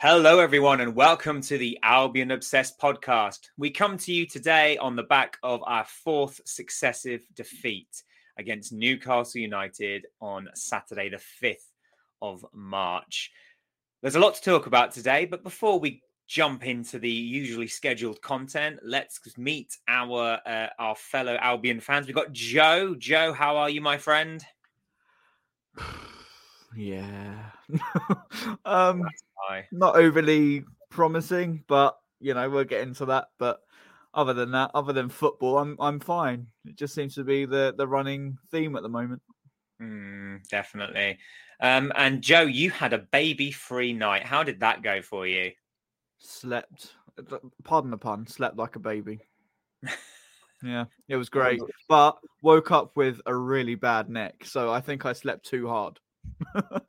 Hello, everyone, and welcome to the Albion Obsessed podcast. We come to you today on the back of our fourth successive defeat against Newcastle United on Saturday, the 5th of March. There's a lot to talk about today, but before we jump into the usually scheduled content, let's meet our uh, our fellow Albion fans. We've got Joe. Joe, how are you, my friend? Yeah. um, not overly promising, but you know we'll get into that. But other than that, other than football, I'm I'm fine. It just seems to be the the running theme at the moment. Mm, definitely. Um, and Joe, you had a baby-free night. How did that go for you? Slept. Pardon the pun. Slept like a baby. yeah, it was great. But woke up with a really bad neck, so I think I slept too hard. um,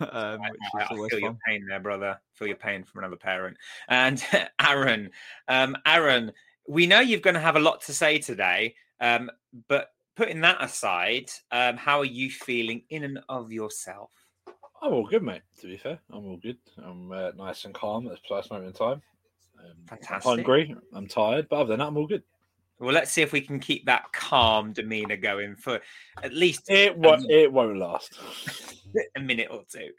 I, I, I feel fun. your pain there, brother. feel your pain from another parent. And Aaron, um, Aaron, we know you're going to have a lot to say today, um, but putting that aside, um, how are you feeling in and of yourself? I'm all good, mate. To be fair, I'm all good. I'm uh, nice and calm at this precise moment in time. Um, Fantastic. I'm hungry. I'm tired, but other than that, I'm all good. Well, let's see if we can keep that calm demeanor going for at least it won't. It won't last a minute or two.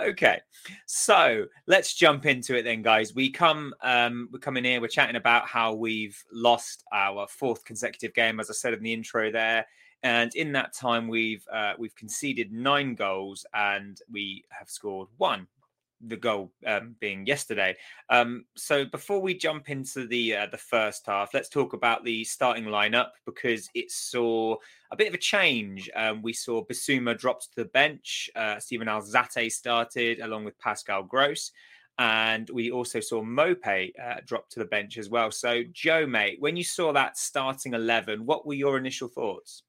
Okay, so let's jump into it then, guys. We come, um, we're coming here. We're chatting about how we've lost our fourth consecutive game, as I said in the intro there. And in that time, we've uh, we've conceded nine goals and we have scored one the goal um, being yesterday. Um, so before we jump into the uh, the first half, let's talk about the starting lineup because it saw a bit of a change. Um, we saw Bissouma dropped to the bench. Uh, Steven Alzate started along with Pascal Gross. And we also saw Maupay uh, drop to the bench as well. So, Joe, mate, when you saw that starting 11, what were your initial thoughts?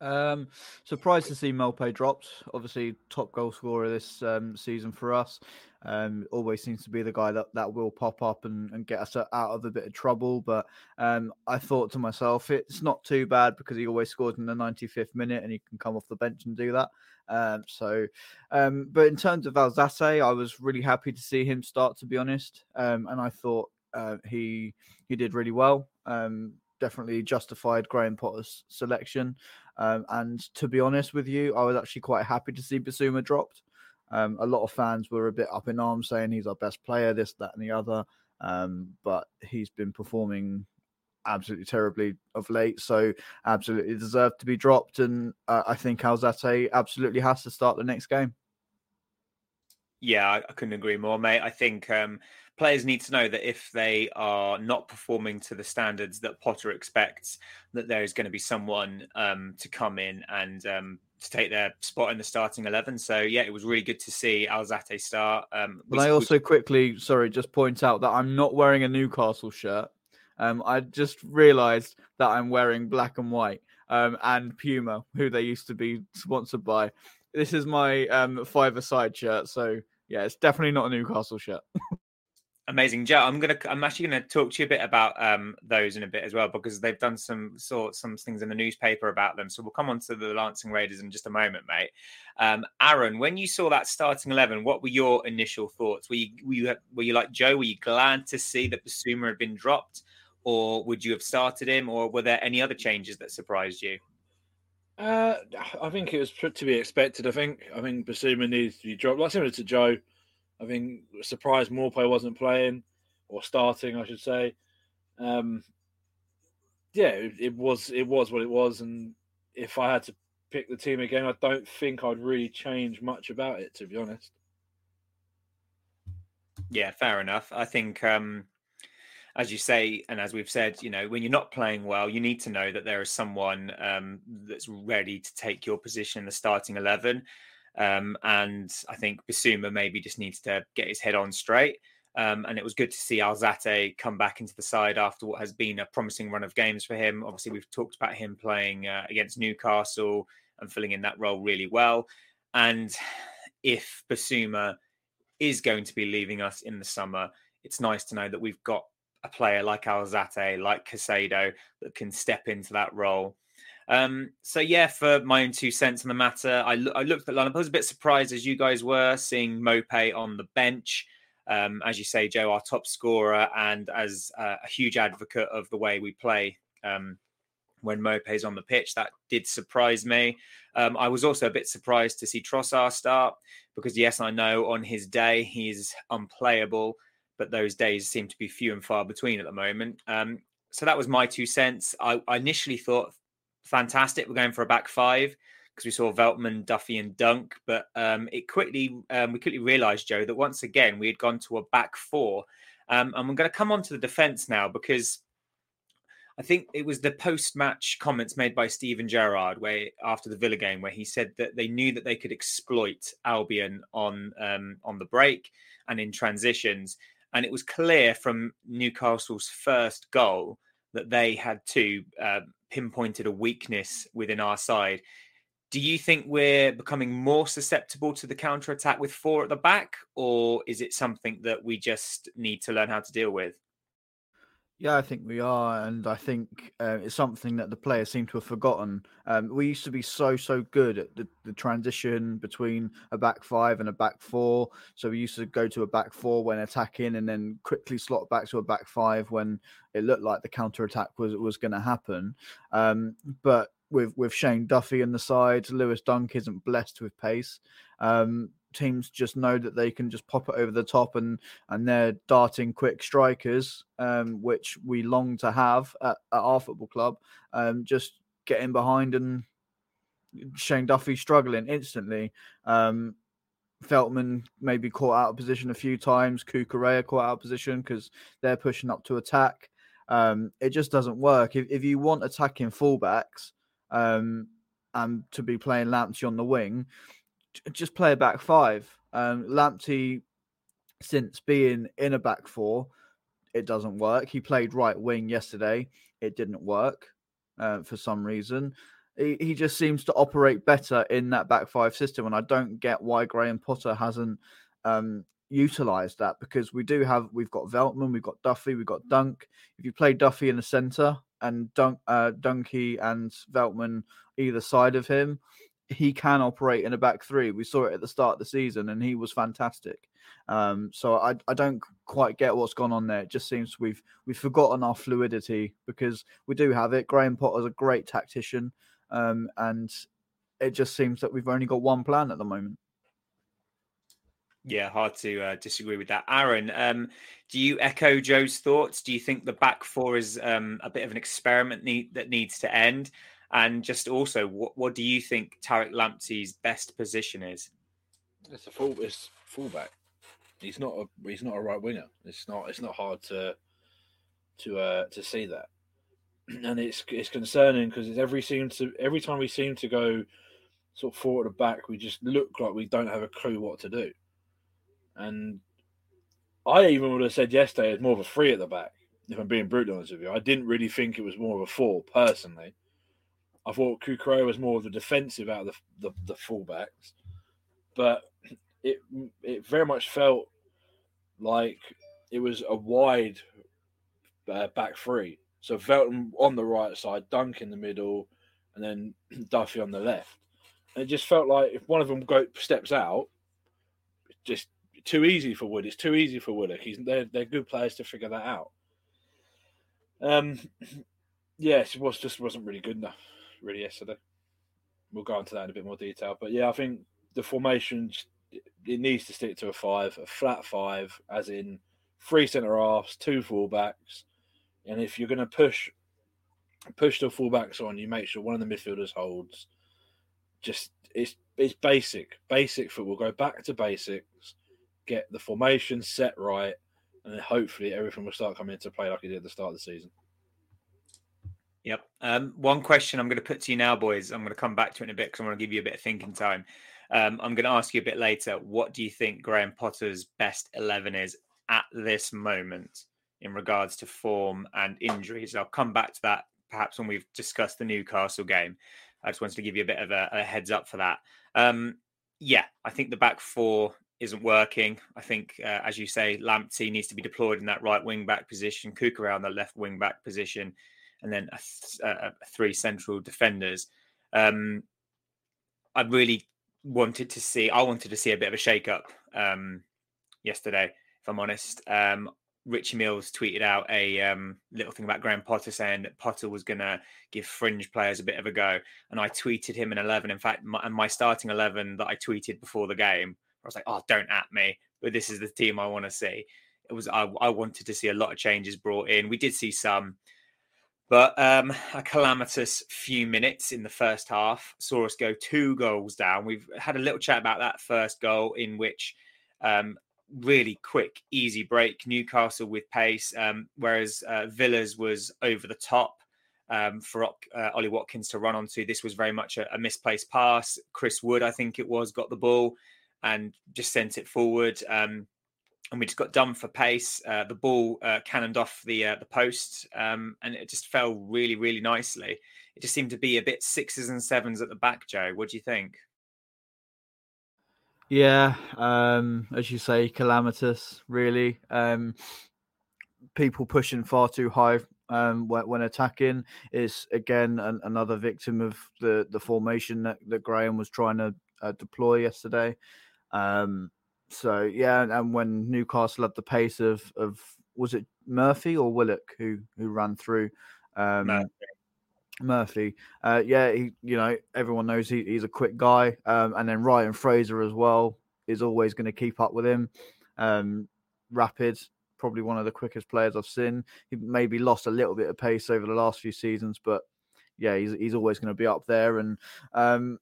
Um, surprised to see Maupay dropped. Obviously, top goal scorer this um, season for us. Um, always seems to be the guy that, that will pop up and, and get us out of a bit of trouble. But um, I thought to myself, it's not too bad because he always scores in the 95th minute and he can come off the bench and do that. Um, so, um, but in terms of Alzate, I was really happy to see him start, to be honest. Um, and I thought uh, he he did really well. Um, definitely justified Graham Potter's selection. Um, and to be honest with you, I was actually quite happy to see Bissouma dropped. Um, a lot of fans were a bit up in arms saying he's our best player, this, that, and the other. Um, but he's been performing absolutely terribly of late, so absolutely deserved to be dropped. And uh, I think Alzate absolutely has to start the next game. Yeah, I, couldn't agree more, mate. I think um, players need to know that if they are not performing to the standards that Potter expects, that there is going to be someone um, to come in and um, to take their spot in the starting eleven. So yeah, it was really good to see Alzate start. Um, but I also quickly, sorry, just point out that I'm not wearing a Newcastle shirt. Um, I just realised that I'm wearing black and white um, and Puma, who they used to be sponsored by. This is my um, five-a-side shirt, so yeah, it's definitely not a Newcastle shirt. Amazing, Joe. I'm gonna. I'm actually gonna talk to you a bit about um, those in a bit as well because they've done some sort some things in the newspaper about them. So we'll come on to the Lancing Raiders in just a moment, mate. Um, Aaron, when you saw that starting eleven, what were your initial thoughts? Were you were you were you like Joe? Were you glad to see that Bissouma had been dropped, or would you have started him, or were there any other changes that surprised you? Uh, I think it was to be expected. I think I think Bissouma needs to be dropped. Like similar to Joe. I think surprised Maupay wasn't playing or starting, I should say. Um, yeah, it, it, was it was what it was, and if I had to pick the team again, I don't think I'd really change much about it, to be honest. Yeah, fair enough. I think, um, as you say, and as we've said, you know, when you're not playing well, you need to know that there is someone um, that's ready to take your position in the starting eleven. Um, and I think Bissouma maybe just needs to get his head on straight. Um, and it was good to see Alzate come back into the side after what has been a promising run of games for him. Obviously, we've talked about him playing uh, against Newcastle and filling in that role really well. And if Bissouma is going to be leaving us in the summer, it's nice to know that we've got a player like Alzate, like Caicedo, that can step into that role um, so yeah, for my own two cents on the matter, I, I looked at lineup. I was a bit surprised, as you guys were, seeing Maupay on the bench. um, as you say, Joe, our top scorer, and as uh, a huge advocate of the way we play um, when Maupay's on the pitch. That did surprise me. Um, I was also a bit surprised to see Trossard start because, yes, I know on his day he's unplayable, but those days seem to be few and far between at the moment. Um, so that was my two cents. I, I initially thought, fantastic, we're going for a back five because we saw Veltman, Duffy, and Dunk. But um, it quickly um, we quickly realised, Joe, that once again we had gone to a back four. Um, and we're going to come on to the defence now because I think it was the post-match comments made by Steven Gerrard, where after the Villa game, where he said that they knew that they could exploit Albion on um, on the break and in transitions, and it was clear from Newcastle's first goal that they had to uh, pinpointed a weakness within our side. Do you think we're becoming more susceptible to the counter attack with four at the back, or is it something that we just need to learn how to deal with? Yeah, I think we are, and I think uh, it's something that the players seem to have forgotten. Um, we used to be so so good at the, the, transition between a back five and a back four. So we used to go to a back four when attacking, and then quickly slot back to a back five when it looked like the counter attack was was going to happen. Um, but with with Shane Duffy in the side, Lewis Dunk isn't blessed with pace. Um, teams just know that they can just pop it over the top and and they're darting quick strikers, um, which we long to have at, at our football club. Um, just getting behind and Shane Duffy struggling instantly. Um, Veltman maybe caught out of position a few times. Cucurella caught out of position because they're pushing up to attack. Um, it just doesn't work. If, if you want attacking fullbacks um, and to be playing Lamptey on the wing, just play a back five. Um, Lamptey, since being in a back four, it doesn't work. He played right wing yesterday. It didn't work uh, for some reason. He, he just seems to operate better in that back five system, and I don't get why Graham Potter hasn't um, utilized that because we do have we've got Veltman, we've got Duffy, we've got Dunk. If you play Duffy in the center and Dunk, uh, Dunkey and Veltman either side of him, he can operate in a back three. We saw it at the start of the season, and he was fantastic. Um, so I, I don't quite get what's gone on there. It just seems we've we've forgotten our fluidity because we do have it. Graham Potter's a great tactician, um, and it just seems that we've only got one plan at the moment. Yeah, hard to uh, disagree with that. Aaron, um, do you echo Joe's thoughts? Do you think the back four is um, a bit of an experiment need, that needs to end? And just also, what, what do you think Tariq Lamptey's best position is? It's a full, it's fullback. He's not a he's not a right winger. It's not it's not hard to to uh to see that, and it's it's concerning because it's every seem to every time we seem to go sort of forward or back, we just look like we don't have a clue what to do. And I even would have said yesterday it's more of a three at the back. If I'm being brutally honest with you, I didn't really think it was more of a four personally. I thought Cucurella was more of the defensive out of the, the, the fullbacks, but it it very much felt like it was a wide uh, back three. So Veltman on the right side, Dunk in the middle, and then Duffy on the left. And it just felt like if one of them go steps out, just too easy for Wood. It's too easy for Woodard. He's they're they're good players to figure that out. Um, yes, it was just wasn't really good enough really yesterday. We'll go into that in a bit more detail, but yeah, I think the formation it needs to stick to a five, a flat five, as in three centre halves, two fullbacks, and if you're going to push push the fullbacks on, you make sure one of the midfielders holds. Just it's it's basic, basic football. Go back to basics, get the formation set right, and then hopefully everything will start coming into play like it did at the start of the season. Yep. Um, one question I'm going to put to you now, boys. I'm going to come back to it in a bit because I want to give you a bit of thinking time. Um, I'm going to ask you a bit later. What do you think Graham Potter's best eleven is at this moment in regards to form and injuries? I'll come back to that perhaps when we've discussed the Newcastle game. I just wanted to give you a bit of a, a heads up for that. Um, yeah, I think the back four isn't working. I think, uh, as you say, Lamptey needs to be deployed in that right wing back position, Cucurella on the left wing back position and then a th- a three central defenders. Um, I really wanted to see. I wanted to see a bit of a shake up um, yesterday. if I'm honest. Um, Richie Mills tweeted out a um, little thing about Graham Potter saying that Potter was going to give fringe players a bit of a go. And I tweeted him an 11. In fact, my, and my starting 11 that I tweeted before the game, I was like, oh, don't at me. But this is the team I want to see. It was, I, I wanted to see a lot of changes brought in. We did see some, but um, a calamitous few minutes in the first half saw us go two goals down. We've had a little chat about that first goal in which um, really quick, easy break. Newcastle with pace, um, whereas uh, Villas was over the top um, for uh, Ollie Watkins to run onto. This was very much a, a, misplaced pass. Chris Wood, I think it was, got the ball and just sent it forward. Um, and we just got done for pace. Uh, the ball uh, cannoned off the uh, the post, um, and it just fell really, really nicely. It just seemed to be a bit sixes and sevens at the back. Joe, what do you think? Yeah, um, as you say, calamitous. Really, um, people pushing far too high um, when, attacking is again an, another victim of the the formation that, that Graham was trying to uh, deploy yesterday. Um, so yeah, and when Newcastle had the pace of of was it Murphy or Willock who who ran through. Um, Murphy. Murphy. Uh, yeah, he, you know, everyone knows he, he's a quick guy. Um, and then Ryan Fraser as well is always going to keep up with him. Um, rapid, probably one of the quickest players I've seen. He maybe lost a little bit of pace over the last few seasons, but yeah, he's he's always going to be up there. And um,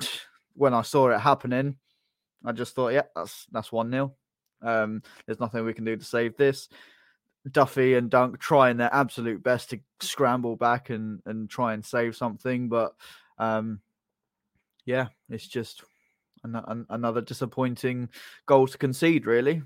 when I saw it happening, I just thought, yeah, that's that's one 0 um, There's nothing we can do to save this. Duffy and Dunk trying their absolute best to scramble back and and try and save something, but um, yeah, it's just an, an, another disappointing goal to concede, really.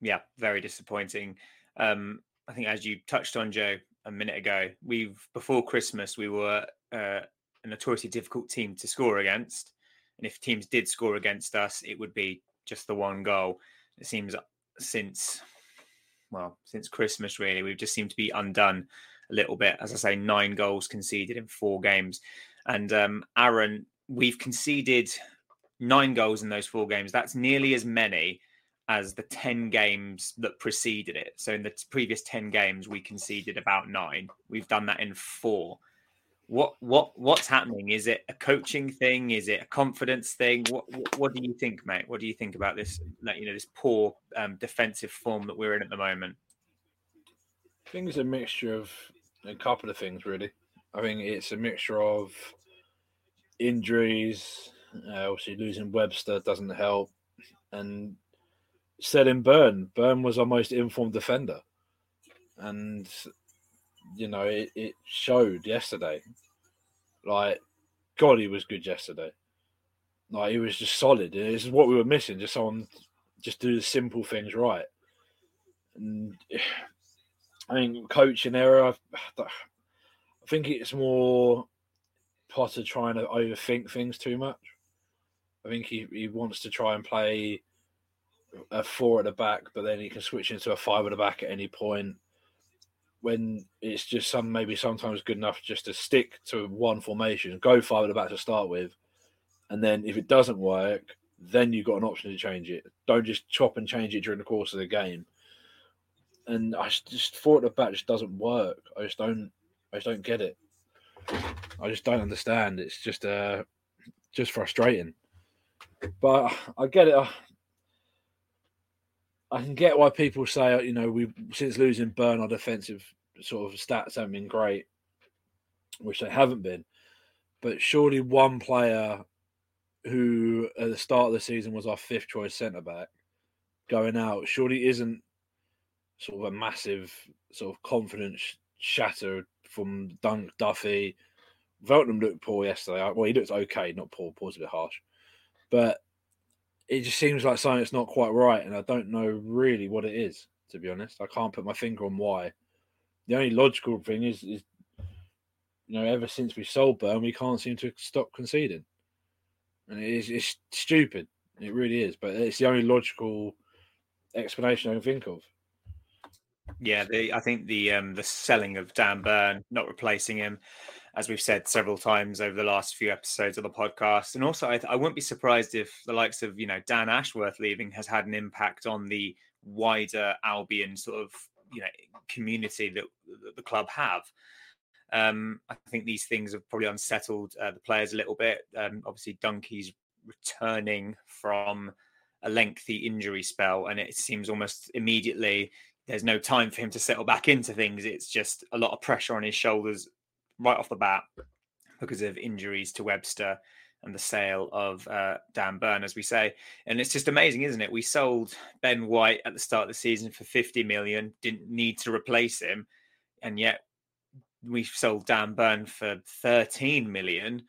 Yeah, very disappointing. Um, I think as you touched on, Joe, a minute ago, we've before Christmas we were uh, a notoriously difficult team to score against, and if teams did score against us, it would be just the one goal. It seems since well, since Christmas, really. We've just seemed to be undone a little bit. As I say, nine goals conceded in four games. And um, Aaron, we've conceded nine goals in those four games. That's nearly as many as the 10 games that preceded it. So in the previous 10 games, we conceded about nine. We've done that in four what what what's happening? Is it a coaching thing? Is it a confidence thing? What what do you think, mate? What do you think about this? Like you know, this poor um, defensive form that we're in at the moment. I think it's a mixture of a couple of things, really. I think it's a mixture of injuries. Uh, obviously, losing Webster doesn't help, and selling Burn. Burn was our most informed defender, and you know, it, it showed yesterday. Like, God, he was good yesterday. Like, he was just solid. This is what we were missing. Just someone, just do the simple things right. And I mean, coaching error. I think it's more Potter trying to overthink things too much. I think he, he wants to try and play a four at the back, but then he can switch into a five at the back at any point when it's just some maybe sometimes good enough just to stick to one formation, go five at the back to start with, and then if it doesn't work, then you've got an option to change it. Don't just chop and change it during the course of the game. And I just thought the back just doesn't work. I just don't, I just don't get it. I just don't understand. It's just uh, just frustrating. But I get it. I can get why people say, uh, you know, we since losing Burn, our defensive sort of stats haven't been great, which they haven't been. But surely one player who at the start of the season was our fifth choice centre back going out, surely isn't sort of a massive sort of confidence shatter from Dunk Duffy. Veltman looked poor yesterday. Well, he looked okay, not poor. Poor's a bit harsh, but it just seems like something that's not quite right, and I don't know really what it is. To be honest, I can't put my finger on why. The only logical thing is, is you know, ever since we sold Burn, we can't seem to stop conceding, and it is it's stupid. It really is, but it's the only logical explanation I can think of. Yeah, the, I think the um, the selling of Dan Burn, not replacing him, as we've said several times over the last few episodes of the podcast. And also, I, I wouldn't be surprised if the likes of you know Dan Ashworth leaving has had an impact on the wider Albion sort of you know community that, that the club have. Um, I think these things have probably unsettled uh, the players a little bit. Um, obviously, Dunkey's returning from a lengthy injury spell, and it seems almost immediately there's no time for him to settle back into things. It's just a lot of pressure on his shoulders right off the bat because of injuries to Webster and the sale of uh, Dan Burn, as we say. And it's just amazing, isn't it? We sold Ben White at the start of the season for 50 million, didn't need to replace him. And yet we sold Dan Burn for 13 million.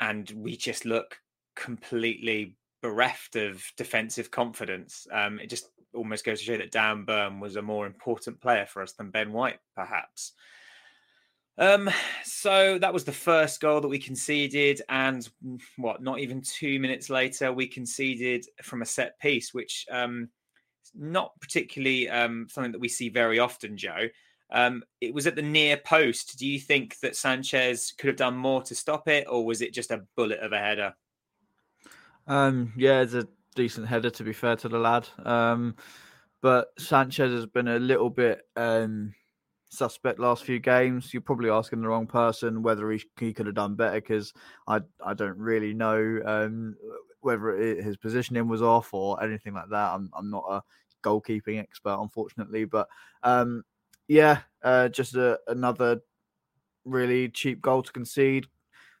And we just look completely bereft of defensive confidence. Um, it just almost goes to show that Dan Burn was a more important player for us than Ben White, perhaps. Um, so that was the first goal that we conceded, and what? Not even two minutes later, we conceded from a set piece, which um, not particularly um, something that we see very often, Joe. Um, it was at the near post. Do you think that Sanchez could have done more to stop it, or was it just a bullet of a header? Um, yeah, it's a decent header to be fair to the lad. Um, but Sanchez has been a little bit um, suspect last few games. You're probably asking the wrong person whether he, he could have done better because I I don't really know um, whether it, his positioning was off or anything like that. I'm I'm not a goalkeeping expert, unfortunately, but um, yeah, uh, just a, another really cheap goal to concede.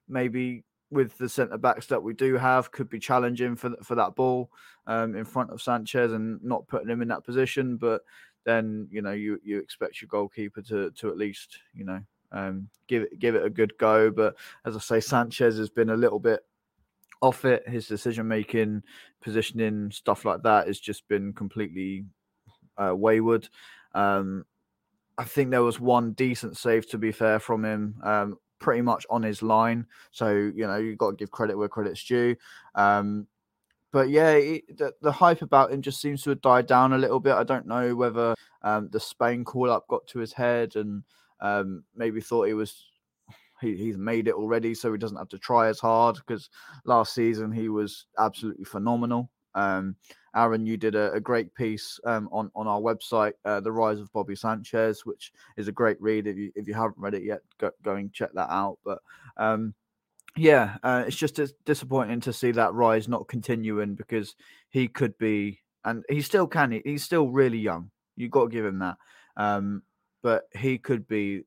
Maybe with the centre backs that we do have, could be challenging for for that ball um, in front of Sanchez and not putting him in that position. But then you know you you expect your goalkeeper to to at least you know um, give it give it a good go. But as I say, Sanchez has been a little bit off it. His decision making, positioning, stuff like that has just been completely uh, wayward. Um, I think there was one decent save to be fair from him, um, pretty much on his line. So you know you've got to give credit where credit's due. Um, but yeah, it, the, the, hype about him just seems to have died down a little bit. I don't know whether um, the Spain call up got to his head and um, maybe thought he was he, he's made it already, so he doesn't have to try as hard. Because last season he was absolutely phenomenal. Um, Aaron, you did a, a great piece um, on on our website, uh, "The Rise of Bobby Sanchez," which is a great read. If you if you haven't read it yet, go, go and check that out. But um, yeah, uh, it's just disappointing to see that rise not continuing because he could be, and he still can. He's still really young. You've got to give him that. Um, but he could be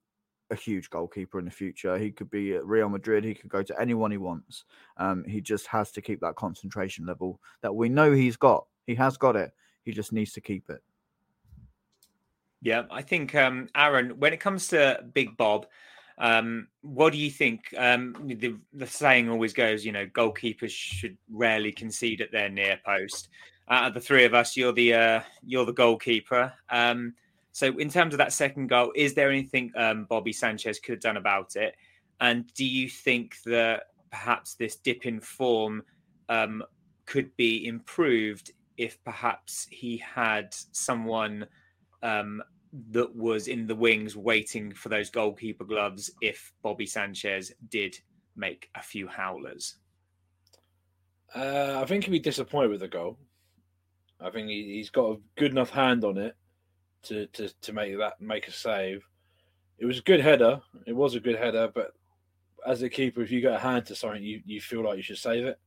a huge goalkeeper in the future. He could be at Real Madrid. He could go to anyone he wants. Um, he just has to keep that concentration level that we know he's got. He has got it. He just needs to keep it. Yeah, I think um, Aaron, when it comes to Big Bob, um, what do you think? Um, the, the saying always goes, you know, goalkeepers should rarely concede at their near post. Out of the three of us, you're the uh, you're the goalkeeper. Um, so, in terms of that second goal, is there anything um, Bobby Sanchez could have done about it? And do you think that perhaps this dip in form um, could be improved if perhaps he had someone um, that was in the wings waiting for those goalkeeper gloves if Bobby Sanchez did make a few howlers? Uh, I think he'd be disappointed with the goal. I think he, has got a good enough hand on it to, to, to make that make a save. It was a good header. It was a good header, but as a keeper, if you got a hand to something, you, you feel like you should save it.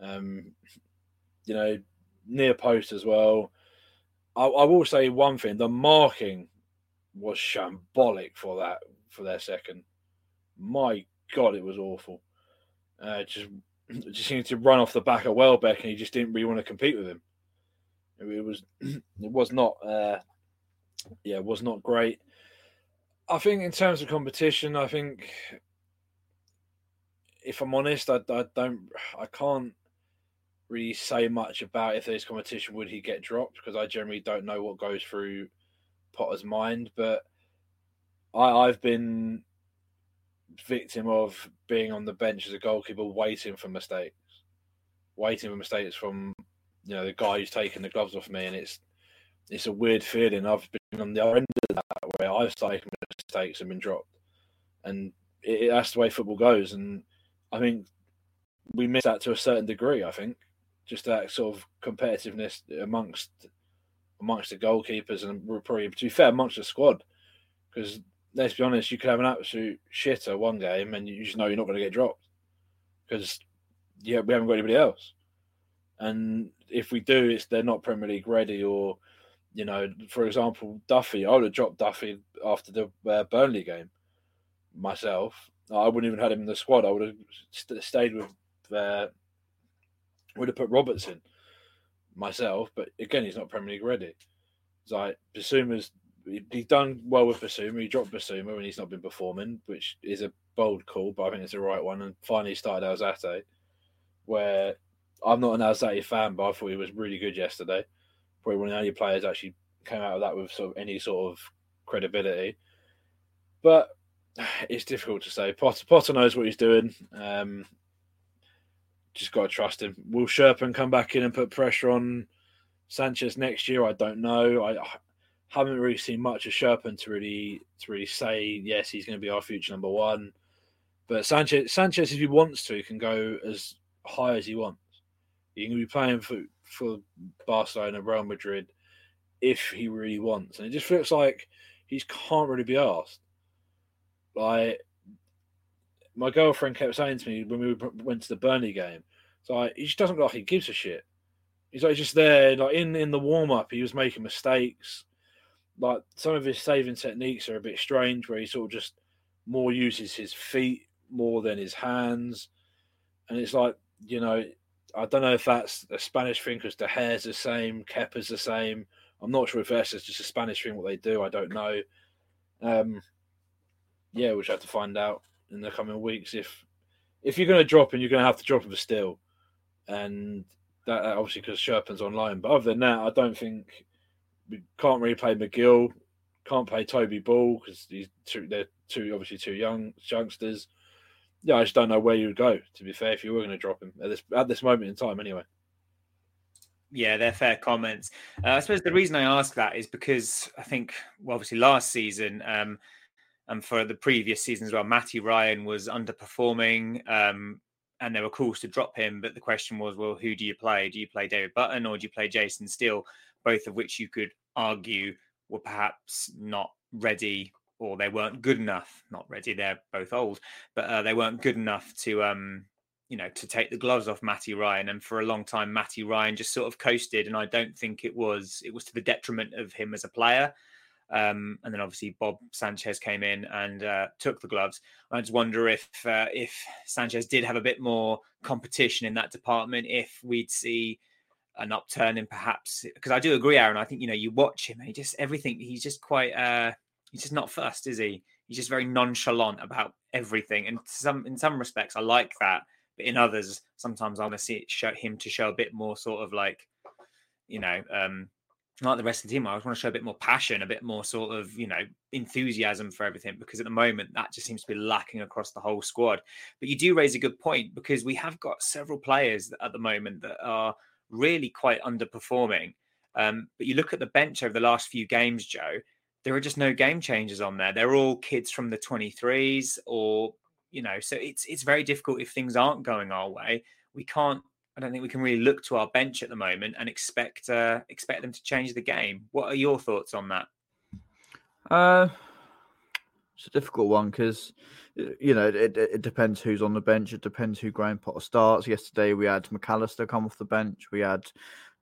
Um, you know, near post as well. I, I will say one thing: the marking was shambolic for that for their second. My God, it was awful. Uh, just just seemed to run off the back of Welbeck, and he just didn't really want to compete with him. It, was it was not uh, yeah, it was not great. I think in terms of competition, I think if I'm honest, I, I don't I can't really say much about if there's competition would he get dropped because I generally don't know what goes through Potter's mind. But I, I've been victim of being on the bench as a goalkeeper, waiting for mistakes, waiting for mistakes from you know the guy who's taking the gloves off me, and it's it's a weird feeling. I've been on the other end of that where I've started mistakes and been dropped, and it, that's the way football goes. And I think we miss that to a certain degree. I think just that sort of competitiveness amongst amongst the goalkeepers and probably, to be fair, amongst the squad. Because let's be honest, you could have an absolute shitter one game and you just know you're not going to get dropped because yeah, we haven't got anybody else. And if we do, it's they're not Premier League ready, or you know, for example, Duffy. I would have dropped Duffy after the uh, Burnley game myself. I wouldn't even had him in the squad. I would have st- stayed with. Uh, would have put Robertson myself, but again, he's not Premier League ready. It's like Bissouma's he's done well with Bissouma. He dropped Bissouma and he's not been performing, which is a bold call, but I think it's the right one. And finally started Alzate, where I'm not an Alzate fan, but I thought he was really good yesterday. Probably one of the only players actually came out of that with sort of any sort of credibility. But it's difficult to say. Potter, Potter knows what he's doing. Um, just got to trust him. Will Scherpen come back in and put pressure on Sanchez next year? I don't know. I, haven't really seen much of Scherpen to really to really say yes, he's going to be our future number one. But Sanchez, Sanchez, if he wants to, can go as high as he wants. He can be playing for for Barcelona, Real Madrid, if he really wants. And it just looks like he can't really be asked. Like my girlfriend kept saying to me when we went to the Burnley game, so like, he just doesn't look like he gives a shit. He's like just there, like in in the warm up, he was making mistakes. Like some of his saving techniques are a bit strange, where he sort of just more uses his feet more than his hands, and it's like you know, I don't know if that's a Spanish thing because De Gea's the same, Kepa's the same. I'm not sure if that's just a Spanish thing what they do. I don't know. Um, yeah, we'll have to find out in the coming weeks if if you're going to drop him, you're going to have to drop him for still, and that obviously because Scherpen's online. But other than that, I don't think we can't really play McGill, can't play Toby Ball because he's too, they're too obviously too young youngsters. Yeah, I just don't know where you would go. To be fair, if you were going to drop him at this at this moment in time, anyway. Yeah, they're fair comments. Uh, I suppose the reason I ask that is because I think, well, obviously last season, um, and for the previous season as well, Matty Ryan was underperforming, um, and there were calls to drop him. But the question was, well, who do you play? Do you play David Button or do you play Jason Steele? Both of which you could argue were perhaps not ready or they weren't good enough. Not ready; they're both old, but uh, they weren't good enough to, um, you know, to take the gloves off Matty Ryan. And for a long time, Matty Ryan just sort of coasted, and I don't think it was it was to the detriment of him as a player. Um, and then obviously Bob Sanchez came in and uh, took the gloves. I just wonder if uh, if Sanchez did have a bit more competition in that department, if we'd see an upturn in perhaps because I do agree, Aaron. I think you know you watch him, he just everything. He's just quite. Uh, he's just not first, is he? He's just very nonchalant about everything, and some in some respects, I like that. But in others, sometimes I want to see it show him to show a bit more sort of like, you know, um, like the rest of the team. I just want to show a bit more passion, a bit more sort of you know enthusiasm for everything. Because at the moment, that just seems to be lacking across the whole squad. But you do raise a good point because we have got several players at the moment that are really quite underperforming. Um, but you look at the bench over the last few games, Joe there are just no game changers on there. They're all kids from the 23s or you know, so it's it's very difficult if things aren't going our way. We can't I don't think we can really look to our bench at the moment and expect uh, expect them to change the game. What are your thoughts on that? Uh it's a difficult one because you know it, it depends who's on the bench. It depends who Graham Potter starts. Yesterday we had Mac Allister come off the bench. We had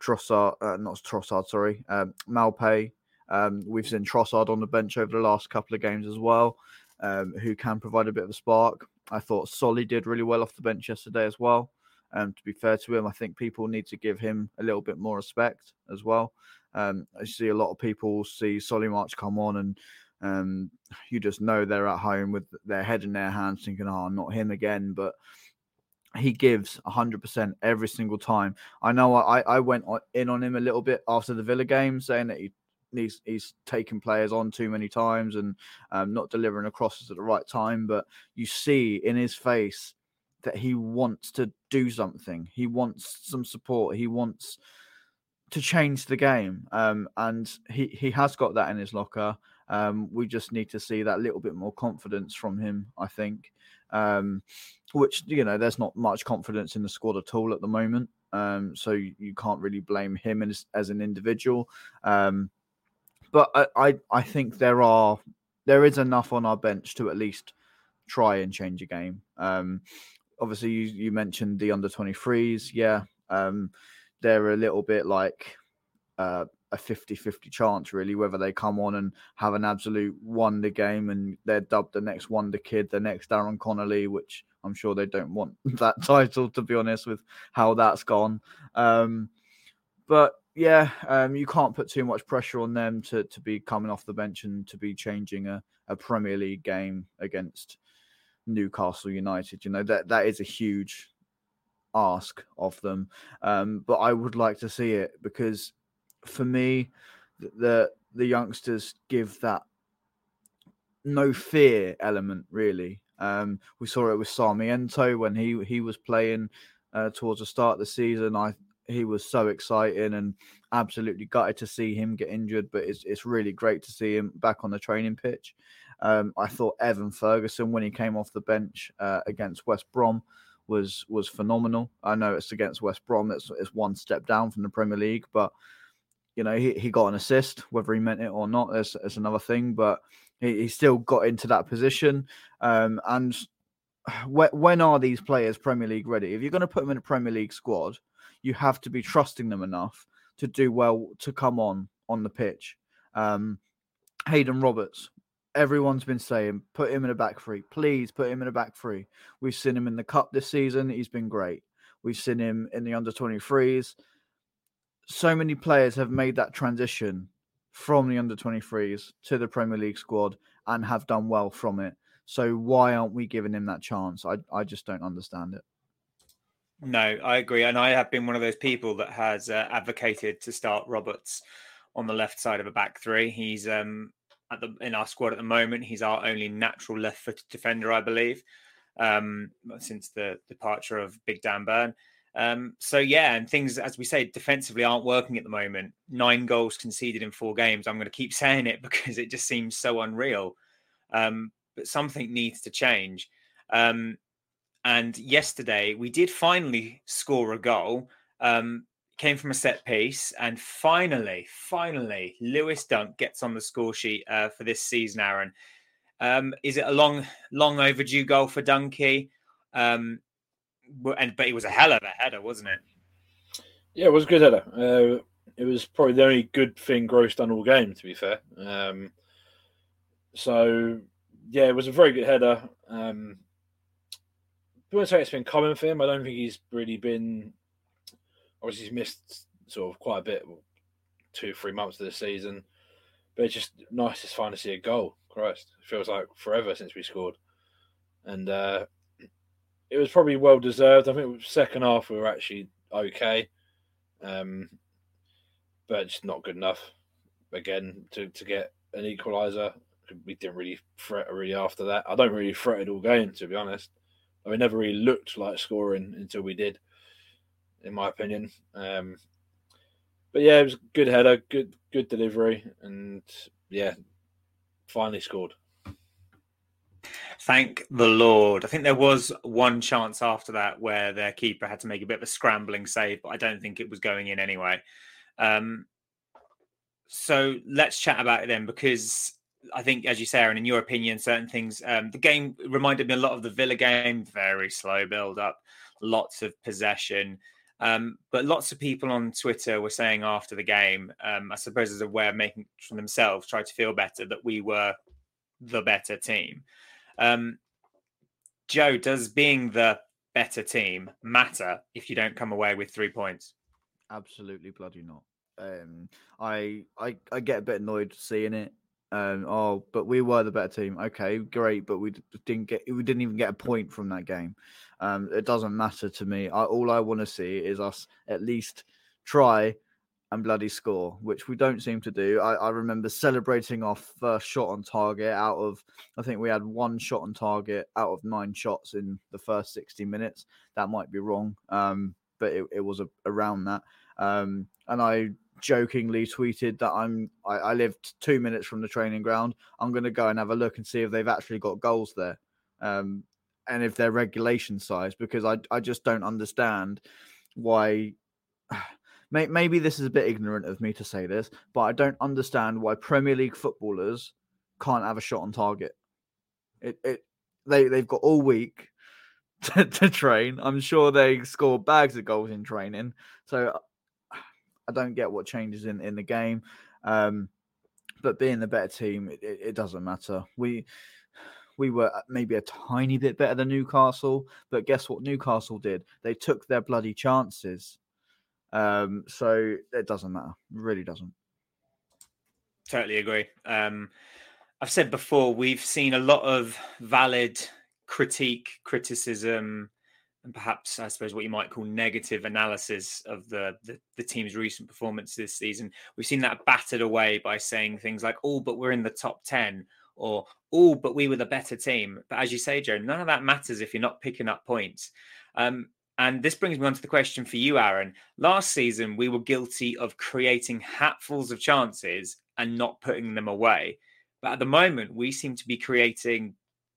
Trossard, uh, not Trossard, sorry, um, Maupay um, we've seen Trossard on the bench over the last couple of games as well, um, who can provide a bit of a spark. I thought Solly did really well off the bench yesterday as well. Um, to be fair to him, I think people need to give him a little bit more respect as well. Um, I see a lot of people see Solly March come on and um, you just know they're at home with their head in their hands thinking, oh, not him again. But he gives 100% every single time. I know I, I went in on him a little bit after the Villa game, saying that he he's he's taken players on too many times and um, not delivering crosses at the right time. But you see in his face that he wants to do something. He wants some support. He wants to change the game, um, and he he has got that in his locker. Um, we just need to see that little bit more confidence from him. I think, um, which you know, there's not much confidence in the squad at all at the moment. um, so you, can't really blame him as, as an individual. Um, but I, I, I think there are there is enough on our bench to at least try and change a game. Um, obviously, you, you mentioned the under 23s. Yeah, um, they're a little bit like uh, a 50-50 chance really whether they come on and have an absolute wonder game and they're dubbed the next wonder kid the next Aaron Connolly which I'm sure they don't want that title to be honest with how that's gone um, but yeah um, you can't put too much pressure on them to, to be coming off the bench and to be changing a, a Premier League game against Newcastle United you know that that is a huge ask of them um, but I would like to see it because for me, the the youngsters give that no fear element really. Um, we saw it with Sarmiento when he he was playing uh, towards the start of the season. I he was so exciting and absolutely gutted to see him get injured, but it's it's really great to see him back on the training pitch. Um, I thought Evan Ferguson when he came off the bench uh, against West Brom was was phenomenal. I know it's against West Brom; it's, it's one step down from the Premier League, but you know, he, he got an assist, whether he meant it or not, is, is another thing. But he, he still got into that position. Um, and when, when are these players Premier League ready? If you're going to put them in a Premier League squad, you have to be trusting them enough to do well to come on on the pitch. Um, Haydon Roberts, everyone's been saying, put him in a back three. Please put him in a back three. We've seen him in the cup this season. He's been great. We've seen him in the under 23s so many players have made that transition from the under 23s to the Premier League squad and have done well from it. So why aren't we giving him that chance? I I just don't understand it. No, I agree, and I have been one of those people that has uh, advocated to start Roberts on the left side of a back three. He's um at the in our squad at the moment. He's our only natural left-footed defender, I believe, um, since the departure of Big Dan Burn. Um, so yeah, and things as we say defensively aren't working at the moment. Nine goals conceded in four games. I'm going to keep saying it because it just seems so unreal. Um, but something needs to change. Um, and yesterday we did finally score a goal. Um, came from a set piece, and finally, finally, Lewis Dunk gets on the score sheet uh, for this season. Aaron, um, is it a long, long overdue goal for Dunky? Um, and but it was a hell of a header, wasn't it? Yeah, it was a good header. Uh, it was probably the only good thing Gross done all game, to be fair. Um, so yeah, it was a very good header. Um, I wouldn't say it's been common for him. I don't think he's really been. Obviously, he's missed sort of quite a bit, two three months of the season. But it's just nice to finally see a goal. Christ, it feels like forever since we scored. And uh, it was probably well deserved. I think second half we were actually okay, um, but it's not good enough. Again, to, to get an equaliser, we didn't really fret really after that. I don't really fretted all game to be honest. I never really looked like scoring until we did, in my opinion. Um, but yeah, it was a good header, good good delivery, and yeah, finally scored. Thank the Lord. I think there was one chance after that where their keeper had to make a bit of a scrambling save, but I don't think it was going in anyway. Um, so let's chat about it then, because I think, as you say, Aaron, in your opinion, certain things, um, the game reminded me a lot of the Villa game. Very slow build up, lots of possession. Um, but lots of people on Twitter were saying after the game, um, I suppose as a way of making from themselves, try to feel better that we were the better team. Um, Joe, does being the better team matter if you don't come away with three points? Absolutely bloody not. Um, I, I I get a bit annoyed seeing it. Um, oh, but we were the better team. Okay, great, but we didn't get we didn't even get a point from that game. Um, it doesn't matter to me. I, all I want to see is us at least try and bloody score, which we don't seem to do. I, I, remember celebrating our first shot on target out of, I think we had one shot on target out of nine shots in the first 60 minutes. That might be wrong, um, but it, it was a, around that. Um, and I jokingly tweeted that I'm, I, I lived two minutes from the training ground. I'm going to go and have a look and see if they've actually got goals there. Um, and if they're regulation size, because I, I just don't understand why maybe this is a bit ignorant of me to say this, but I don't understand why Premier League footballers can't have a shot on target. It, it they they've got all week to, to train. I'm sure they score bags of goals in training. So I don't get what changes in in the game. Um, but being the better team, it, it, doesn't matter. We we were maybe a tiny bit better than Newcastle, but guess what Newcastle did? They took their bloody chances. Um, so it doesn't matter. It really doesn't. Totally agree. Um, I've said before, we've seen a lot of valid critique, criticism, and perhaps I suppose what you might call negative analysis of the, the, the team's recent performance this season. We've seen that battered away by saying things like, "Oh, but we're in the top ten, or "Oh, but we were the better team." But as you say, Joe, none of that matters if you're not picking up points. Um, and this brings me on to the question for you, Aaron. Last season, we were guilty of creating hatfuls of chances and not putting them away. But at the moment, we seem to be creating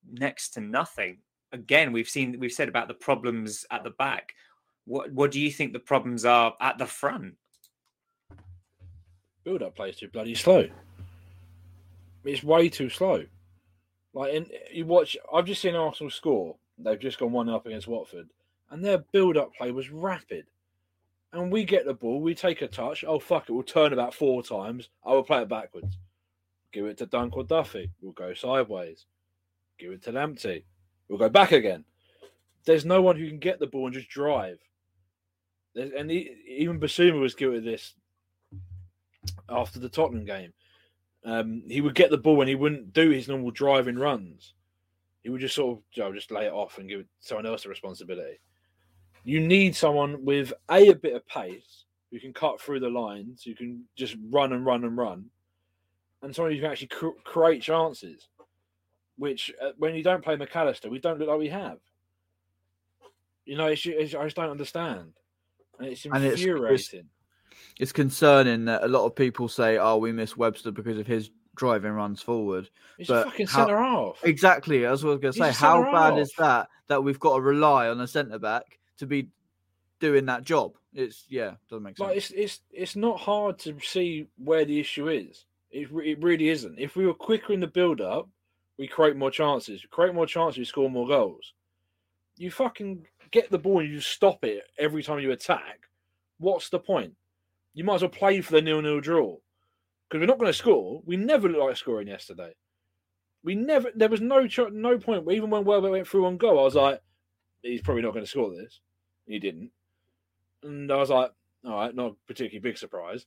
next to nothing. Again, we've seen we've said about the problems at the back. What what do you think the problems are at the front? Build up plays too bloody slow. It's way too slow. Like in, you watch, I've just seen Arsenal score. They've just gone one up against Watford, and their build-up play was rapid. And we get the ball, we take a touch. Oh fuck it, we'll turn about four times. I will play it backwards. Give it to Dunk or Duffy. We'll go sideways. Give it to Lamptey. We'll go back again. There's no one who can get the ball and just drive. There's, and he, even Bissouma was guilty of this after the Tottenham game. Um, he would get the ball and he wouldn't do his normal driving runs. He would just sort of you know, just lay it off and give someone else the responsibility. You need someone with a a bit of pace who can cut through the lines, who can just run and run and run, and someone who can actually cr- create chances. Which, uh, when you don't play Mac Allister, we don't look like we have. You know, it's, it's, I just don't understand, and it's infuriating. And it's, it's, it's concerning that a lot of people say, "Oh, we miss Webster because of his driving runs forward." He's but fucking centre half. Exactly, as I was going to say. How bad is that? That we've got to rely on a centre back to be doing that job. It's yeah, doesn't make sense. Like it's it's it's not hard to see where the issue is. It, it really isn't. If we were quicker in the build up, we create more chances. We create more chances, we score more goals. You fucking get the ball and you stop it every time you attack. What's the point? You might as well play for the nil-nil draw because we're not going to score. We never looked like scoring yesterday. We never. There was no no point. Even when Welbeck went through on goal, I was like, he's probably not going to score this. He didn't, and I was like, all right, not particularly big surprise.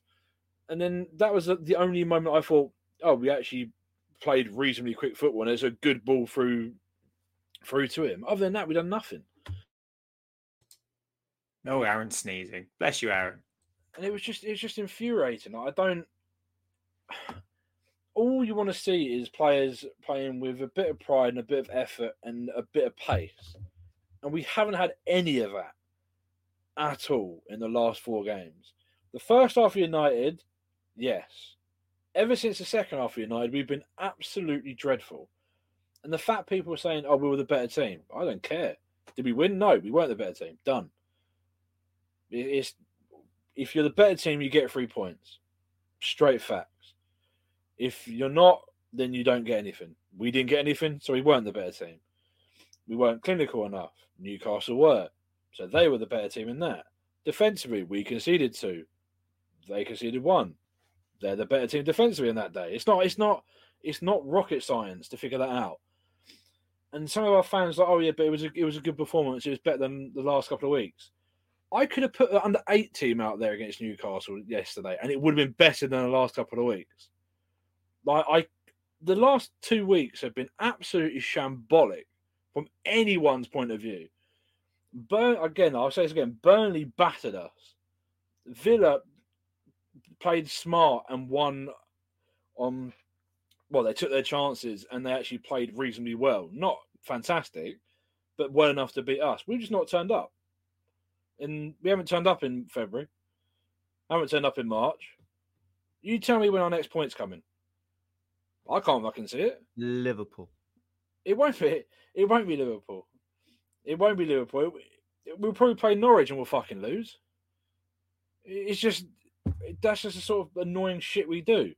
And then that was the only moment I thought, oh, we actually played reasonably quick football, and it's a good ball through through to him. Other than that, we've done nothing. No, Aaron sneezing. Bless you, Aaron. And it was just it was just infuriating. I don't. All you want to see is players playing with a bit of pride and a bit of effort and a bit of pace, and we haven't had any of that at all in the last four games. The first half of United, yes. Ever since the second half of United, we've been absolutely dreadful. And the fact people are saying, oh, we were the better team, I don't care. Did we win? No, we weren't the better team. Done. It's if you're the better team, you get three points. Straight facts. If you're not, then you don't get anything. We didn't get anything, so we weren't the better team. We weren't clinical enough. Newcastle were. So they were the better team in that. Defensively, we conceded two. They conceded one. They're the better team defensively in that day. It's not it's not it's not rocket science to figure that out. And some of our fans like, oh yeah, but it was a it was a good performance. It was better than the last couple of weeks. I could have put the under eight team out there against Newcastle yesterday, and it would have been better than the last couple of weeks. Like I, the last two weeks have been absolutely shambolic from anyone's point of view. Burn again. I'll say this again. Burnley battered us. Villa played smart and won on. Well, they took their chances and they actually played reasonably well. Not fantastic, but well enough to beat us. We've just not turned up and we haven't turned up in February. haven't turned up in March. You tell me when our next point's coming. I can't fucking see it. Liverpool. It won't be. It won't be Liverpool. It won't be Liverpool. We'll probably play Norwich and we'll fucking lose. It's just that's just a sort of annoying shit we do.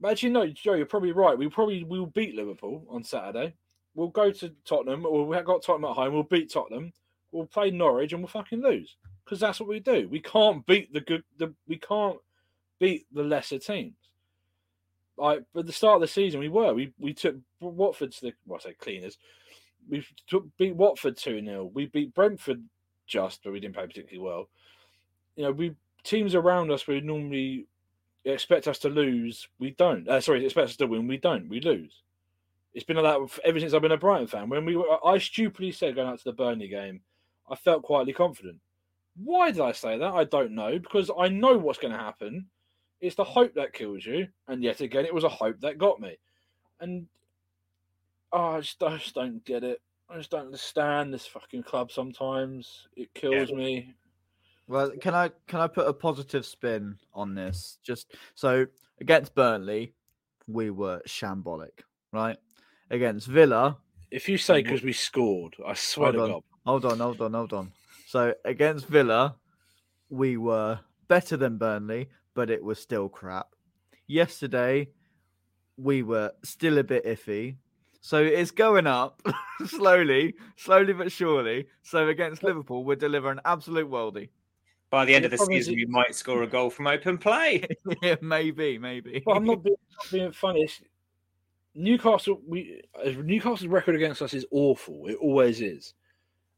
But actually, no, Joe, you're probably right. We probably will beat Liverpool on Saturday. We'll go to Tottenham, or we have got Tottenham at home. We'll beat Tottenham. We'll play Norwich, and we'll fucking lose because that's what we do. We can't beat the good. The we can't beat the lesser teams. Like at the start of the season, we were. We we took Watford to the well, I say cleaners. We took beat Watford two 0 We beat Brentford just, but we didn't play particularly well. You know, we teams around us we normally expect us to lose. We don't. Uh, sorry, expect us to win. We don't. We lose. It's been like that ever since I've been a Brighton fan. When we were, I stupidly said going out to the Burnley game, I felt quietly confident. Why did I say that? I don't know because I know what's going to happen. It's the hope that kills you, and yet again, it was a hope that got me. And oh, I, just, I just don't get it. I just don't understand this fucking club. Sometimes it kills yeah. me. Well, can I can I put a positive spin on this? Just so against Burnley, we were shambolic, right? Against Villa, if you say because we scored, I swear hold to on, God. Hold on, hold on, hold on. So against Villa, we were better than Burnley, but it was still crap. Yesterday, we were still a bit iffy. So it's going up slowly, slowly but surely. So against Liverpool, we're delivering absolute worldie. By the end of the season, we might score a goal from open play. yeah, maybe, maybe. But I'm not being, not being funny. It's, Newcastle, we Newcastle's record against us is awful. It always is,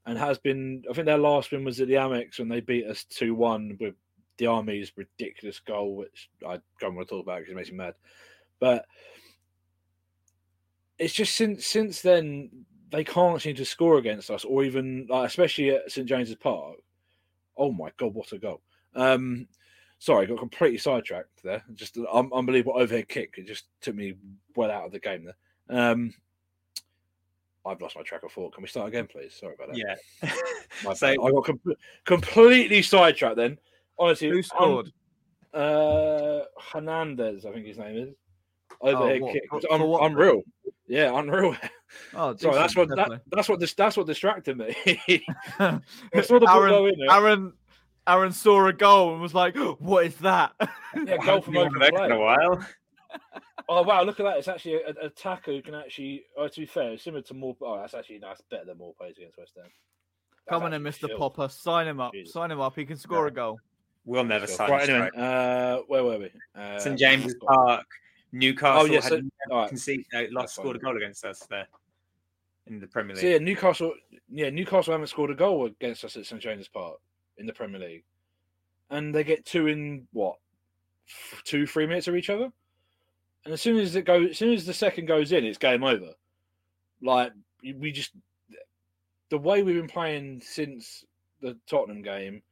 and has been. I think their last win was at the Amex when they beat us two one with the Army's ridiculous goal, which I don't want to talk about because it makes me mad. But it's just since since then they can't seem to score against us, or even like, especially at St James's Park. Oh my god, what a goal! Um, sorry, I got completely sidetracked there. Just an un- unbelievable overhead kick. It just took me well out of the game there. Um, I've lost my track of thought. Can we start again, please? Sorry about that. Yeah. so I got com- completely sidetracked then. Honestly, who scored? Un- uh, Hernandez, I think his name is. Overhead oh, kick. Un- unreal. Yeah, unreal. Oh, sorry. That's what that, that's what this that's what distracted me. I saw the Aaron, ball in Aaron, Aaron saw a goal and was like, "What is that?" Yeah, goal from open play. In a while. oh wow! Look at that. It's actually a, a attacker who can actually. Oh, to be fair, similar to more. Oh, that's actually nice. Better than more plays against West Ham. Come on in, Mr. Chill. Popper. Sign him up. Jesus. Sign him up. He can score yeah. a goal. We'll never sign. Right, anyway, uh, where were we? Uh, St James's Park. Newcastle oh, yes, had so, right. conceded, uh, lost, scored a goal against us there in the Premier League. So yeah, Newcastle. Yeah, Newcastle haven't scored a goal against us at St James's Park in the Premier League, and they get two in what two, three minutes of each other. And as soon as it goes, as soon as the second goes in, it's game over. Like we just the way we've been playing since the Tottenham game,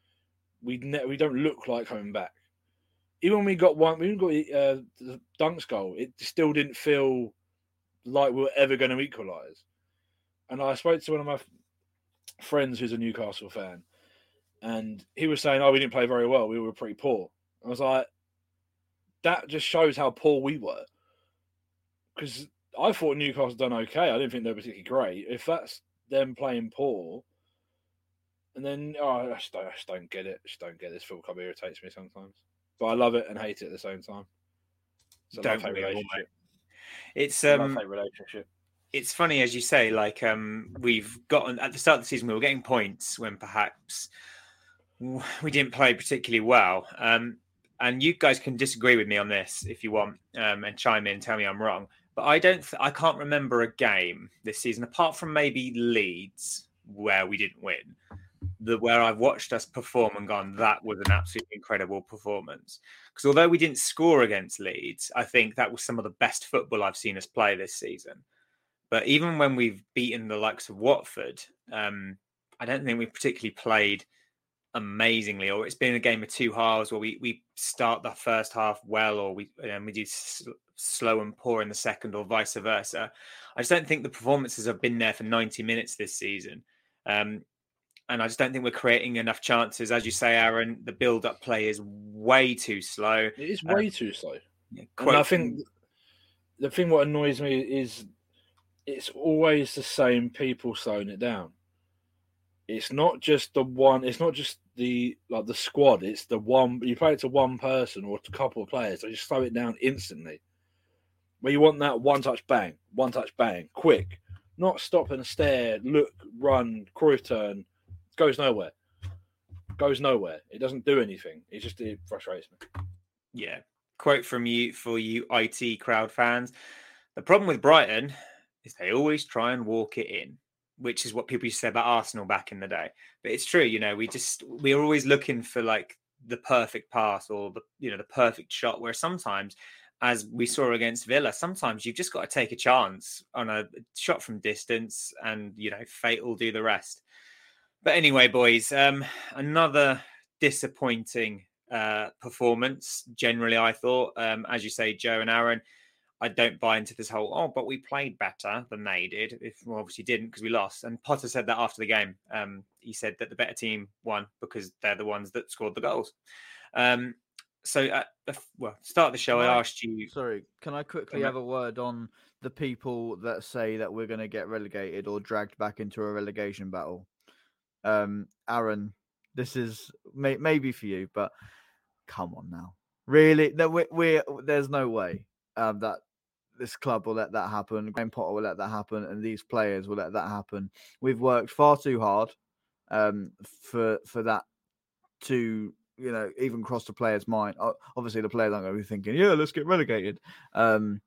we ne- we don't look like coming back. Even when we got one, we even got uh, the Dunks goal. It still didn't feel like we were ever going to equalise. And I spoke to one of my friends who's a Newcastle fan, and he was saying, "Oh, we didn't play very well. We were pretty poor." I was like, "That just shows how poor we were." Because I thought Newcastle done okay. I didn't think they were particularly great. If that's them playing poor, and then oh, I just, don't, I just don't get it. I just don't get this football club irritates me sometimes, but I love it and hate it at the same time. So don't relationship. It's um relationship. It's funny as you say. Like um, we've gotten at the start of the season, we were getting points when perhaps we didn't play particularly well. Um, and you guys can disagree with me on this if you want, um, and chime in, tell me I'm wrong. But I don't, th- I can't remember a game this season apart from maybe Leeds where we didn't win. The where I've watched us perform and gone, that was an absolutely incredible performance. Because although we didn't score against Leeds, I think that was some of the best football I've seen us play this season. But even when we've beaten the likes of Watford, um, I don't think we've particularly played amazingly, or it's been a game of two halves where we we start the first half well, or we and we do s- slow and poor in the second, or vice versa. I just don't think the performances have been there for ninety minutes this season, um, and I just don't think we're creating enough chances. As you say, Aaron, the build-up play is way too slow. It is way uh, too slow. Yeah, and I think the thing what annoys me is it's always the same people slowing it down. it's not just the one. It's not just the like the squad. It's the one. You play it to one person or a couple of players. They just slow it down instantly. Where you want that one touch bang, one touch bang, quick, not stop and stare, look, run, Cruyff turn, goes nowhere. Goes nowhere. It doesn't do anything. It just it frustrates me. Yeah. Quote from you for you IT crowd fans. The problem with Brighton is they always try and walk it in which is what people used to say about Arsenal back in the day. But it's true, you know, we just we are always looking for like the perfect pass or the you know the perfect shot. Where sometimes, as we saw against Villa, sometimes you've just got to take a chance on a shot from distance, and you know, fate will do the rest. But anyway, boys, um, another disappointing uh, performance. Generally, I thought, um, as you say, Joe and Aaron I don't buy into this whole oh, but we played better than they did. If we obviously didn't because we lost. And Potter said that after the game. Um, he said that the better team won because they're the ones that scored the goals. Um, so at the well, start of the show, I, I asked you. Sorry, can I quickly have a word on the people that say that we're going to get relegated or dragged back into a relegation battle? Um, Aaron, this is may, maybe for you, but come on now, really? No, we, we're there's no way um, that this club will let that happen. Graham Potter will let that happen, and these players will let that happen. We've worked far too hard um, for for that to you know even cross the players' mind. Obviously, the players aren't going to be thinking, "Yeah, let's get relegated." Um,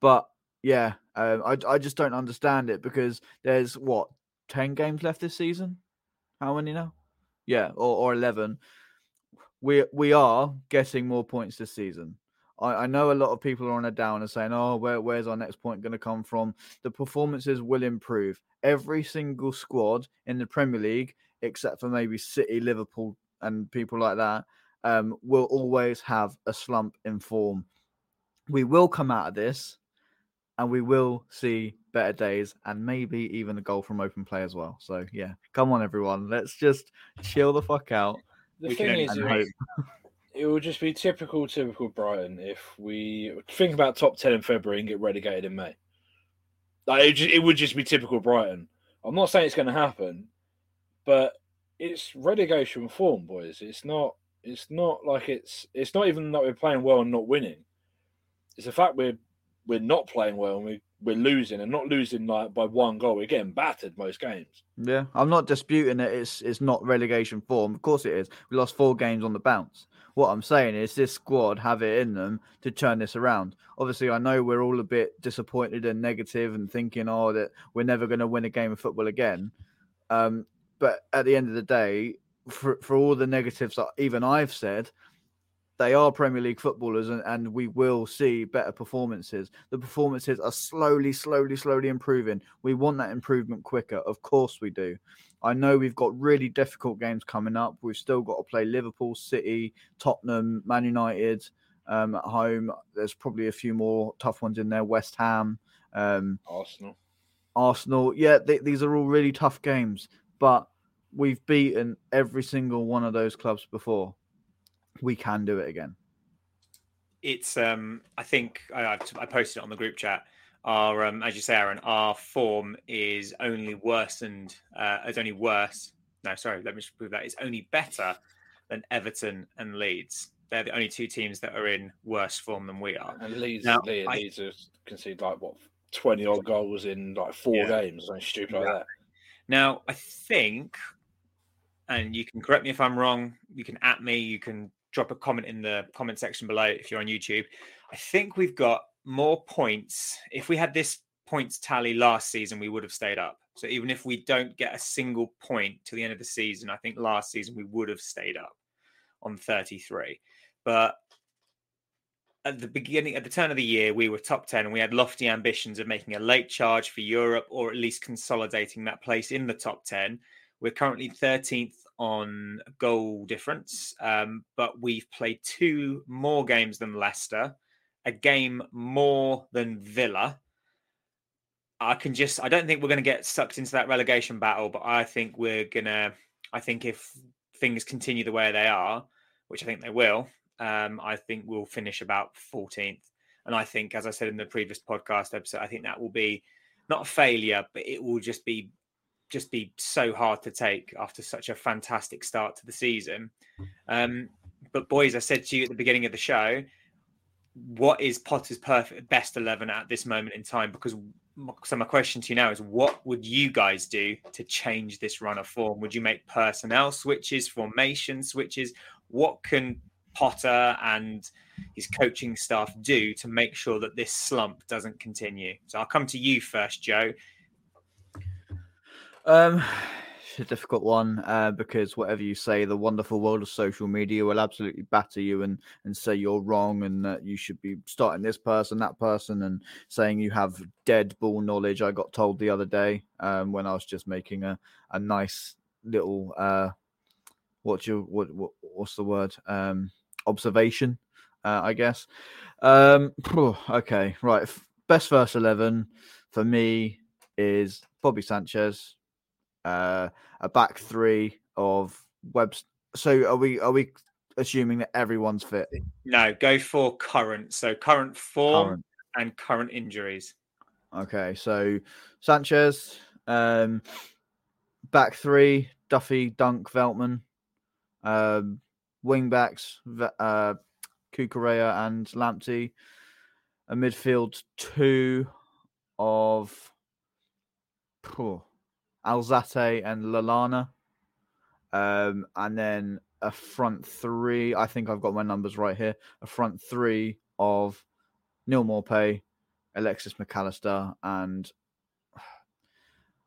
but yeah, um, I I just don't understand it because there's what ten games left this season. How many now? Yeah, or, or eleven. We we are getting more points this season. I, I know a lot of people are on a down and saying, "Oh, where, where's our next point going to come from?" The performances will improve. Every single squad in the Premier League, except for maybe City, Liverpool, and people like that, um, will always have a slump in form. We will come out of this, and we will see better days, and maybe even a goal from open play as well. So yeah, come on, everyone, let's just chill the fuck out. The we thing is, it would just be typical, typical Brighton if we think about top ten in February and get relegated in May. Like it, just, it would just be typical Brighton. I'm not saying it's going to happen, but it's relegation form, boys. It's not. It's not like it's. It's not even that we're playing well and not winning. It's the fact we're we're not playing well and we we're losing and not losing like by one goal. We're getting battered most games. Yeah, I'm not disputing that It's it's not relegation form. Of course it is. We lost four games on the bounce. What I'm saying is this squad have it in them to turn this around. Obviously, I know we're all a bit disappointed and negative and thinking, oh, that we're never going to win a game of football again. Um, but at the end of the day, for for all the negatives that even I've said, they are Premier League footballers and, and we will see better performances. The performances are slowly, slowly, slowly improving. We want that improvement quicker. Of course we do. I know we've got really difficult games coming up. We've still got to play Liverpool, City, Tottenham, Man United um, at home. There's probably a few more tough ones in there. West Ham, um, Arsenal. Arsenal. Yeah, these are all really tough games, but we've beaten every single one of those clubs before we can do it again. It's um I think I I posted it on the group chat. Our um as you say, Aaron, our form is only worsened. Uh, it's only worse. No, sorry, let me just prove that it's only better than Everton and Leeds. They're the only two teams that are in worse form than we are. And Leeds, now, Leeds, I, Leeds have conceded like what twenty odd goals in like four yeah. games, something stupid like that. Now I think, and you can correct me if I'm wrong. You can at me. You can drop a comment in the comment section below if you're on YouTube. I think we've got more points. If we had this points tally last season, we would have stayed up. So even if we don't get a single point to the end of the season, I think last season we would have stayed up on 33. But at the beginning, at the turn of the year, we were top 10 and we had lofty ambitions of making a late charge for Europe or at least consolidating that place in the top 10. We're currently 13th on goal difference, um, but we've played two more games than Leicester, a game more than Villa. I can just, I don't think we're going to get sucked into that relegation battle, but I think we're going to, I think if things continue the way they are, which I think they will, um, I think we'll finish about 14th. And I think, as I said in the previous podcast episode, I think that will be not a failure, but it will just be just be so hard to take after such a fantastic start to the season. Um, but boys, I said to you at the beginning of the show, what is Potter's perfect best eleven at this moment in time? Because so my question to you now is, what would you guys do to change this run of form? Would you make personnel switches, formation switches? What can Potter and his coaching staff do to make sure that this slump doesn't continue? So I'll come to you first, Joe. Um, it's a difficult one uh, because whatever you say, the wonderful world of social media will absolutely batter you and and say you're wrong and that you should be starting this person, that person, and saying you have dead ball knowledge. I got told the other day um, when I was just making a a nice little uh, what's your what, what what's the word um observation, uh, I guess. Um, okay, right. Best first eleven for me is Bobby Sanchez, uh, a back three of Webs. So are we are we assuming that everyone's fit? No, go for current. So current form current. and current injuries. Okay, so Sanchez, um, back three, Duffy, Dunk, Veltman, um, wing backs, uh, Cucurella and Lamptey, a midfield two of oh, Alzate and Lallana. Um, and then a front three. I think I've got my numbers right here. A front three of Neil Maupay, Alexis Mac Allister, and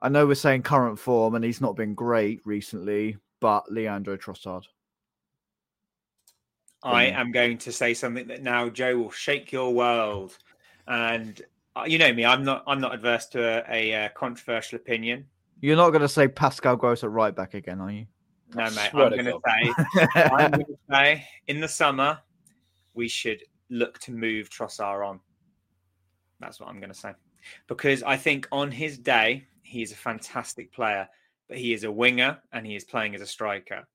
I know we're saying current form, and he's not been great recently, but Leandro Trossard. I am going to say something that now Joe will shake your world, and uh, you know me. I'm not. I'm not adverse to a, a, a controversial opinion. You're not going to say Pascal Gross at right back again, are you? No, mate. I'm going to say, I'm going to say, in the summer, we should look to move Trossard on. That's what I'm going to say, because I think on his day he is a fantastic player, but he is a winger and he is playing as a striker.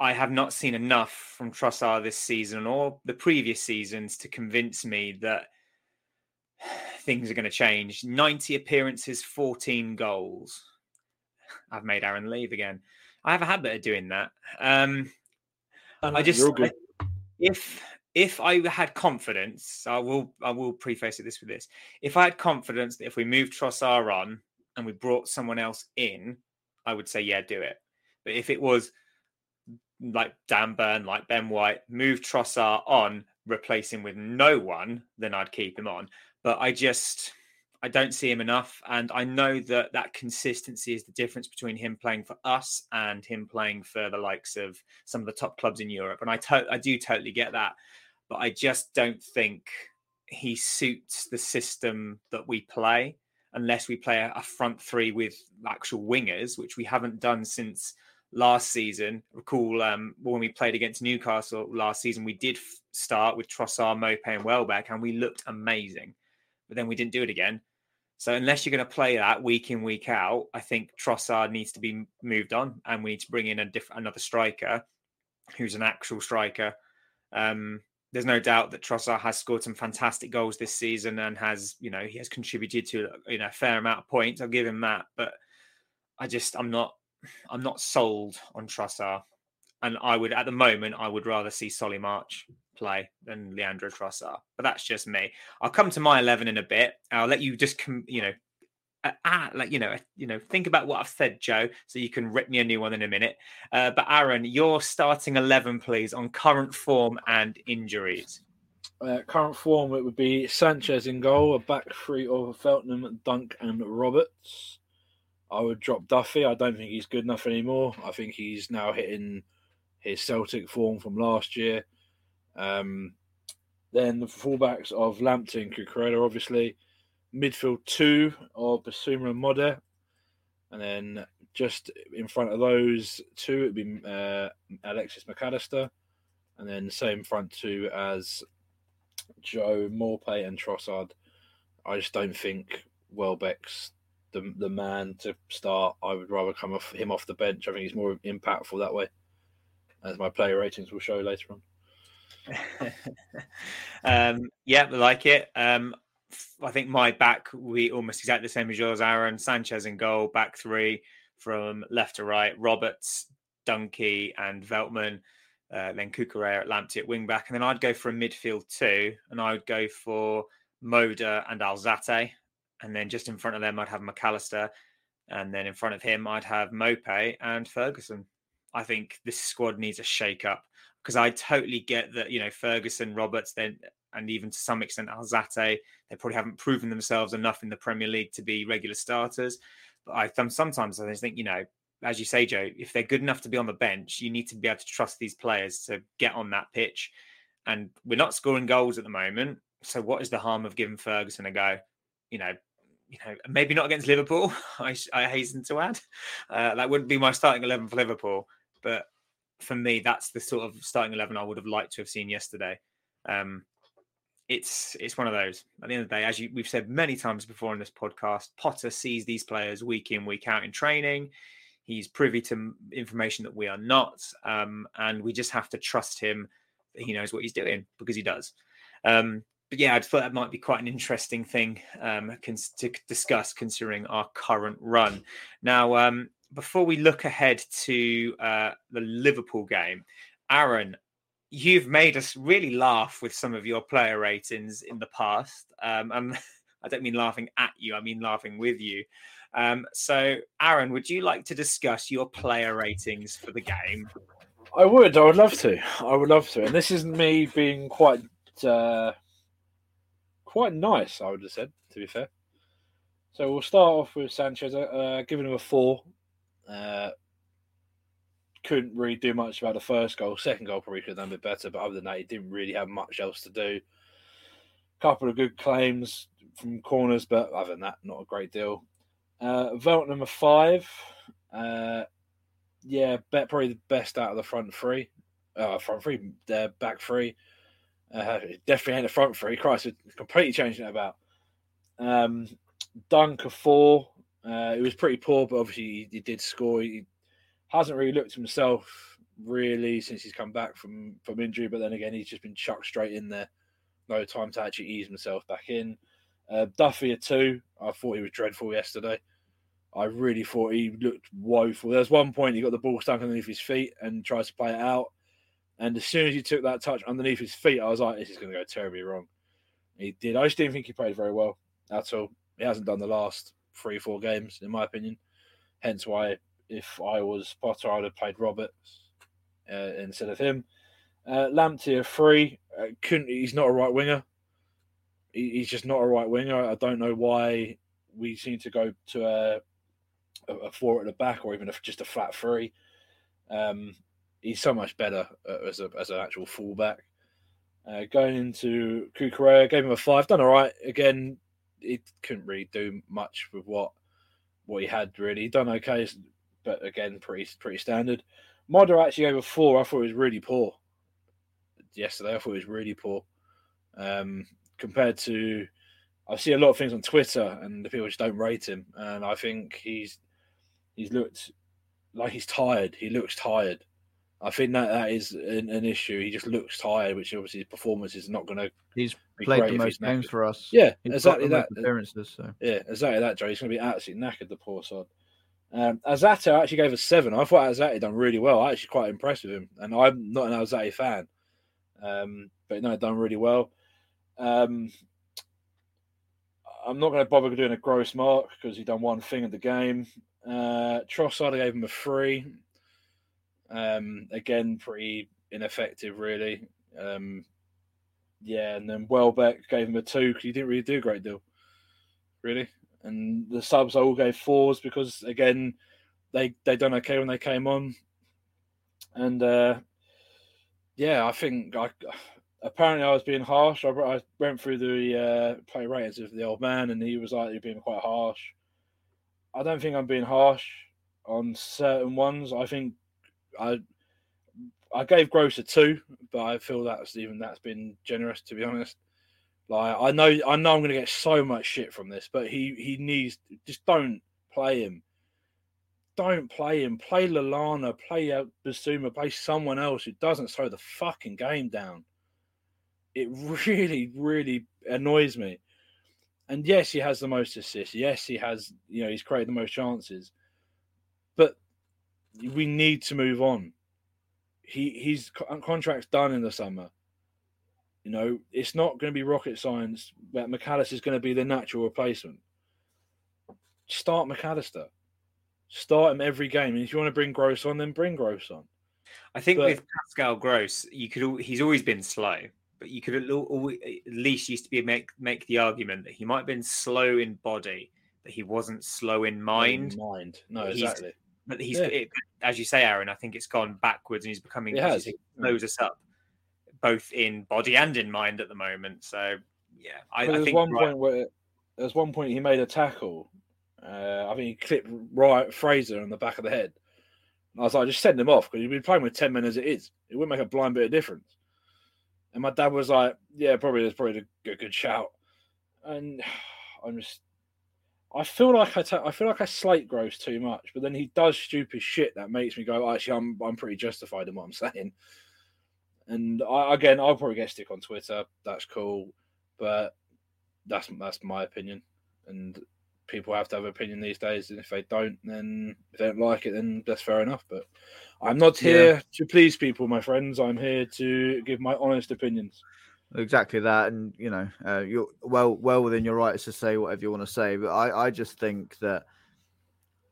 I have not seen enough from Trossard this season or the previous seasons to convince me that things are going to change. 90 appearances, 14 goals. I've made Aaron leave again. I have a habit of doing that. Um, I just I, if if I had confidence, I will I will preface it this with this. If I had confidence that if we moved Trossard on and we brought someone else in, I would say yeah, do it. But if it was like Dan Burn, like Ben White, move Trossard on, replace him with no one, then I'd keep him on but I just I don't see him enough, and I know that that consistency is the difference between him playing for us and him playing for the likes of some of the top clubs in Europe, and I to- I do totally get that, but I just don't think he suits the system that we play unless we play a front three with actual wingers, which we haven't done since last season. Recall um, when we played against Newcastle last season, we did f- start with Trossard, Maupay, and Welbeck, and we looked amazing but then we didn't do it again. So unless you're going to play that week in week out, I think Trossard needs to be moved on, and we need to bring in a diff- another striker who's an actual striker. Um, there's no doubt that Trossard has scored some fantastic goals this season and has, you know, he has contributed to you know a fair amount of points. I'll give him that, but I just I'm not I'm not sold on Trossard, and I would at the moment I would rather see Solly March play than Leandro Trossard. But that's just me. I'll come to my 11 in a bit. I'll let you just, com- you know, uh, like you know, you know, think about what I've said, Joe, so you can rip me a new one in a minute. Uh, but Aaron, your starting 11, please, on current form and injuries. Uh, current form, it would be Sanchez in goal, a back three of Veltman, Dunk, and Roberts. I would drop Duffy. I don't think he's good enough anymore. I think he's now hitting his Celtic form from last year. Um, then the fullbacks of Lamptey and Cucurella, obviously. Midfield two of Bissouma and Moder. And then just in front of those two, it'd be uh, Alexis Mac Allister. And then same front two as Joe Maupay and Trossard. I just don't think Welbeck's the the man to start. I would rather come off him off the bench. I think he's more impactful that way, as my player ratings will show later on. um, yeah, I like it. Um, I think my back we almost exactly the same as yours, Aaron. Sanchez in goal, back three from left to right. Roberts, Dunkey, and Veltman. Uh, then Cucurella at Lamptey at wing back, and then I'd go for a midfield two, and I would go for Moder and Alzate, and then just in front of them I'd have Mac Allister, and then in front of him I'd have Mope and Ferguson. I think this squad needs a shake up because I totally get that you know Ferguson, Roberts, then and even to some extent Alzate, they probably haven't proven themselves enough in the Premier League to be regular starters. But I sometimes I think you know, as you say, Joe, if they're good enough to be on the bench, you need to be able to trust these players to get on that pitch. And we're not scoring goals at the moment, so what is the harm of giving Ferguson a go? You know, you know, maybe not against Liverpool. I, I hasten to add uh, that wouldn't be my starting eleven for Liverpool, but for me, that's the sort of starting eleven I would have liked to have seen yesterday. Um, it's it's one of those. At the end of the day, as you, we've said many times before in this podcast, Potter sees these players week in week out in training. He's privy to information that we are not, um, and we just have to trust him that he knows what he's doing because he does. Um, but yeah, I thought that might be quite an interesting thing um, to discuss considering our current run. Now, um, before we look ahead to uh, the Liverpool game, Aaron, you've made us really laugh with some of your player ratings in the past. Um, and I don't mean laughing at you, I mean laughing with you. Um, so, Aaron, would you like to discuss your player ratings for the game? I would. I would love to. I would love to. And this isn't me being quite, uh, quite nice. I would have said, to be fair. So we'll start off with Sanchez, uh, giving him a four. Uh, couldn't really do much about the first goal. Second goal probably could have done a bit better, but other than that, he didn't really have much else to do. Couple of good claims from corners, but other than that, not a great deal. Uh, Velt number five, uh, yeah, bet probably the best out of the front three. Uh, front three, their back three. Uh, definitely ain't the front three. Christ, completely changing it about. Um, Dunk four. Uh, it was pretty poor, but obviously he, he did score. He, hasn't really looked himself really since he's come back from from injury. But then again, he's just been chucked straight in there. No time to actually ease himself back in. Uh, Duffy a two. I thought he was dreadful yesterday. I really thought he looked woeful. There's one point he got the ball stuck underneath his feet and tries to play it out. And as soon as he took that touch underneath his feet, I was like, this is going to go terribly wrong. He did. I just didn't think he played very well at all. He hasn't done the last three, four games, in my opinion. Hence why if I was Potter, I'd have played Roberts uh, instead of him. Uh, free. Uh, couldn't. He's not a right winger. He, he's just not a right winger. I don't know why we seem to go to a, a, a four at the back or even a, just a flat three. Um, he's so much better uh, as a as an actual fullback. Uh, going into Cucurella, gave him a five. Done all right. Again, he couldn't really do much with what what he had. Really, he done okay but again, pretty pretty standard. Moder actually a four. I thought it was really poor yesterday. I thought it was really poor um, compared to. I see a lot of things on Twitter, and the people just don't rate him. And I think he's he's looked like he's tired. He looks tired. I think that that is an, an issue. He just looks tired, which obviously his performance is not going to. He's played the most games for us. Yeah, he's exactly that. Appearances. So. Yeah, exactly that, Joe. He's going to be absolutely knackered. The poor sod. Um, Alzate actually gave a seven. I thought Alzate done really well. I actually quite impressed with him, and I'm not an Alzate fan, um, but no, done really well. Um, I'm not going to bother doing a gross mark because he done one thing in the game. Uh, Trossard I gave him a three. Um, again, pretty ineffective, really. Um, yeah, and then Welbeck gave him a two because he didn't really do a great deal, really and the subs all gave fours because again they they done okay when they came on, and uh, yeah, I think I apparently I was being harsh. I, I went through the uh, play ratings of the old man, and he was like you're being quite harsh. I don't think I'm being harsh on certain ones. I think I I gave Gross a two, but I feel that's even that's been generous to be honest. Like I know, I know I'm to get so much shit from this, but he he needs just don't play him. Don't play him. Play Lallana. Play uh, Bissouma. Play someone else who doesn't slow the fucking game down. It really, really annoys me. And yes, he has the most assists. Yes, he has, you know, he's created the most chances. But we need to move on. He his contract's done in the summer. You know, it's not going to be rocket science that Mac Allister is going to be the natural replacement. Start Mac Allister. Start him every game. And if you want to bring Gross on, then bring Gross on. I think but, with Pascal Gross, you could he's always been slow, but you could at least used to be make make the argument that he might have been slow in body, but he wasn't slow in mind. In mind, no, exactly. He's, but he's, yeah. it, as you say, Aaron. I think it's gone backwards, and he's becoming. It has. Blows us up, both in body and in mind at the moment. So yeah, I, I think one right, point where there's one point he made a tackle. Uh, I think he clipped Ryan Fraser on the back of the head. I was like, just send him off because you've been playing with 10 men as it is. It wouldn't make a blind bit of difference. And my dad was like, yeah, probably that's probably a good shout. And I'm just, I feel like I, ta- I feel like I slate Gross too much, but then he does stupid shit that makes me go, actually, I'm, I'm pretty justified in what I'm saying. And I, again, I'll probably get stick on Twitter. That's cool, but that's that's my opinion. And people have to have an opinion these days, and if they don't, then if they don't like it, then that's fair enough. But I'm not here yeah. to please people, my friends. I'm here to give my honest opinions. Exactly that, and you know, uh, you're well well within your rights to say whatever you want to say. But I, I just think that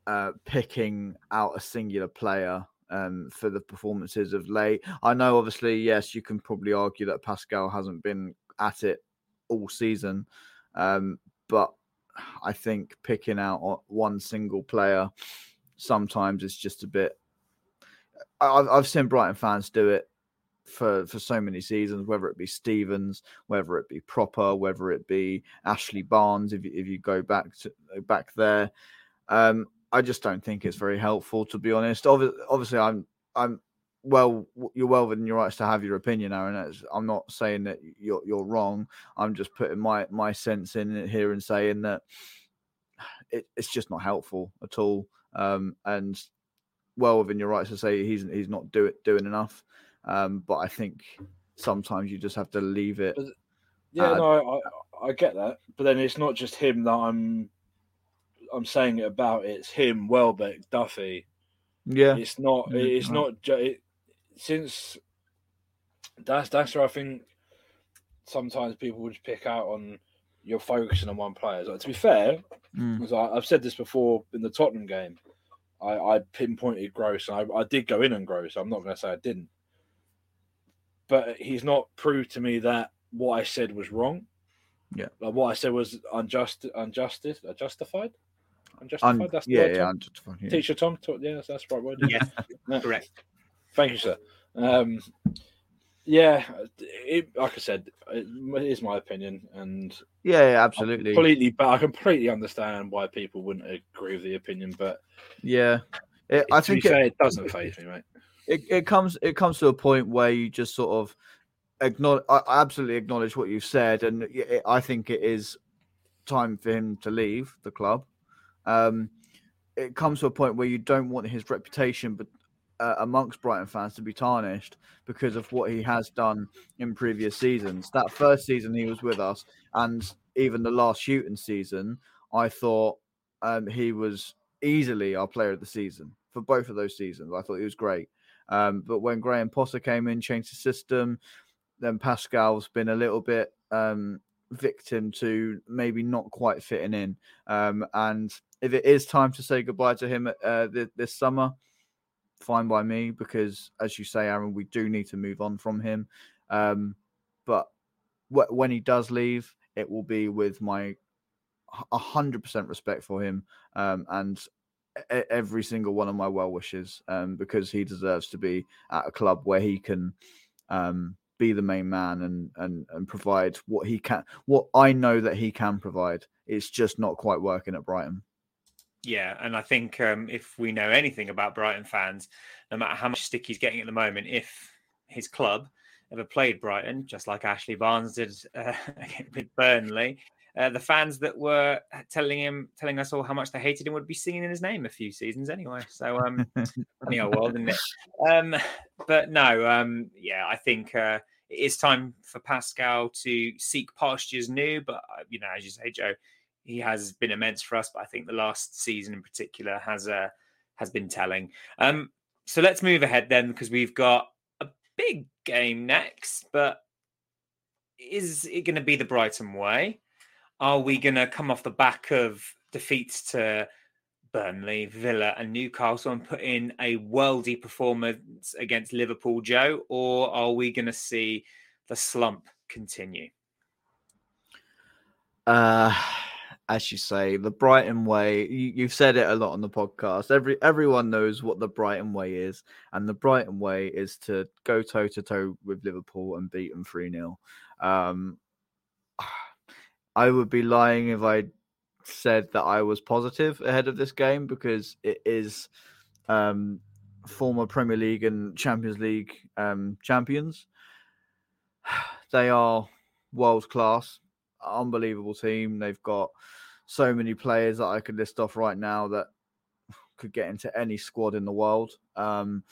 uh, picking out a singular player um, for the performances of late. I know, obviously, yes, you can probably argue that Pascal hasn't been at it all season, um, but I think picking out one single player sometimes is just a bit. I've, I've seen Brighton fans do it for for so many seasons, whether it be Stephens, whether it be Pröpper, whether it be Ashley Barnes. If you, if you go back to back there, um, I just don't think it's very helpful to be honest. Obviously, I'm I'm well, you're well within your rights to have your opinion, Aaron. I'm not saying that you're you're wrong. I'm just putting my my sense in it here and saying that it, it's just not helpful at all. Um, and well within your rights to say he's he's not do it doing enough. Um, but I think sometimes you just have to leave it. But, yeah, no, I, I get that. But then it's not just him that I'm I'm saying it about. It's him, Welbeck, Duffy. Yeah, it's not. It's not. It, since that's that's where I think sometimes people would pick out on you're focusing on one player. Like, to be fair, mm. I, have said this before in the Tottenham game, I, I pinpointed Gross and I, I, did go in on Gross. I'm not going to say I didn't, but he's not proved to me that what I said was wrong. Yeah, like what I said was unjust, unjustice, unjustified. Unjustified. Un- that's the yeah, yeah, unjustified. Yeah. Teacher Tom, yeah, that's, that's the right word. Yes, correct. Thank you, sir. Um, yeah, it, like I said, it is my opinion, and yeah, yeah absolutely, I completely. But I completely understand why people wouldn't agree with the opinion. But yeah, it, I think it, it, doesn't faze me, mate. It, it comes it comes to a point where you just sort of acknowledge. I absolutely acknowledge what you've said, and I think it is time for him to leave the club. Um, it comes to a point where you don't want his reputation, but uh, amongst Brighton fans to be tarnished because of what he has done in previous seasons. That first season he was with us, and even the last shooting season, I thought um, he was easily our player of the season for both of those seasons. I thought he was great. Um, but when Graham Potter came in, changed the system, then Pascal's been a little bit um, victim to maybe not quite fitting in. Um, and if it is time to say goodbye to him uh, th- this summer, fine by me because, as you say, Aaron, we do need to move on from him. Um, but wh- when he does leave, it will be with my hundred percent respect for him um, and every single one of my well wishes um, because he deserves to be at a club where he can um, be the main man and and and provide what he can what I know that he can provide. It's just not quite working at Brighton. Yeah, and I think um, if we know anything about Brighton fans, no matter how much stick he's getting at the moment, if his club ever played Brighton, just like Ashley Barnes did uh, with Burnley, uh, the fans that were telling him, telling us all how much they hated him, would be singing in his name a few seasons anyway. So, um, funny old world, isn't it? Um, but no, um, yeah, I think uh, it is time for Pascal to seek pastures new. But uh, you know, as you say, Joe, he has been immense for us. But I think the last season in particular has uh, has been telling. Um, so let's move ahead then, because we've got a big game next. But is it going to be the Brighton way? Are we going to come off the back of defeats to Burnley, Villa, and Newcastle and put in a worldy performance against Liverpool, Joe? Or are we going to see the slump continue? Uh, as you say, the Brighton way. You, have said it a lot on the podcast. Every everyone knows what the Brighton way is, and the Brighton way is to go toe to toe with Liverpool and beat them three 0 um, I would be lying if I said that I was positive ahead of this game because it is um, former Premier League and Champions League um, champions. They are world class, unbelievable team. They've got so many players that I could list off right now that could get into any squad in the world. Um,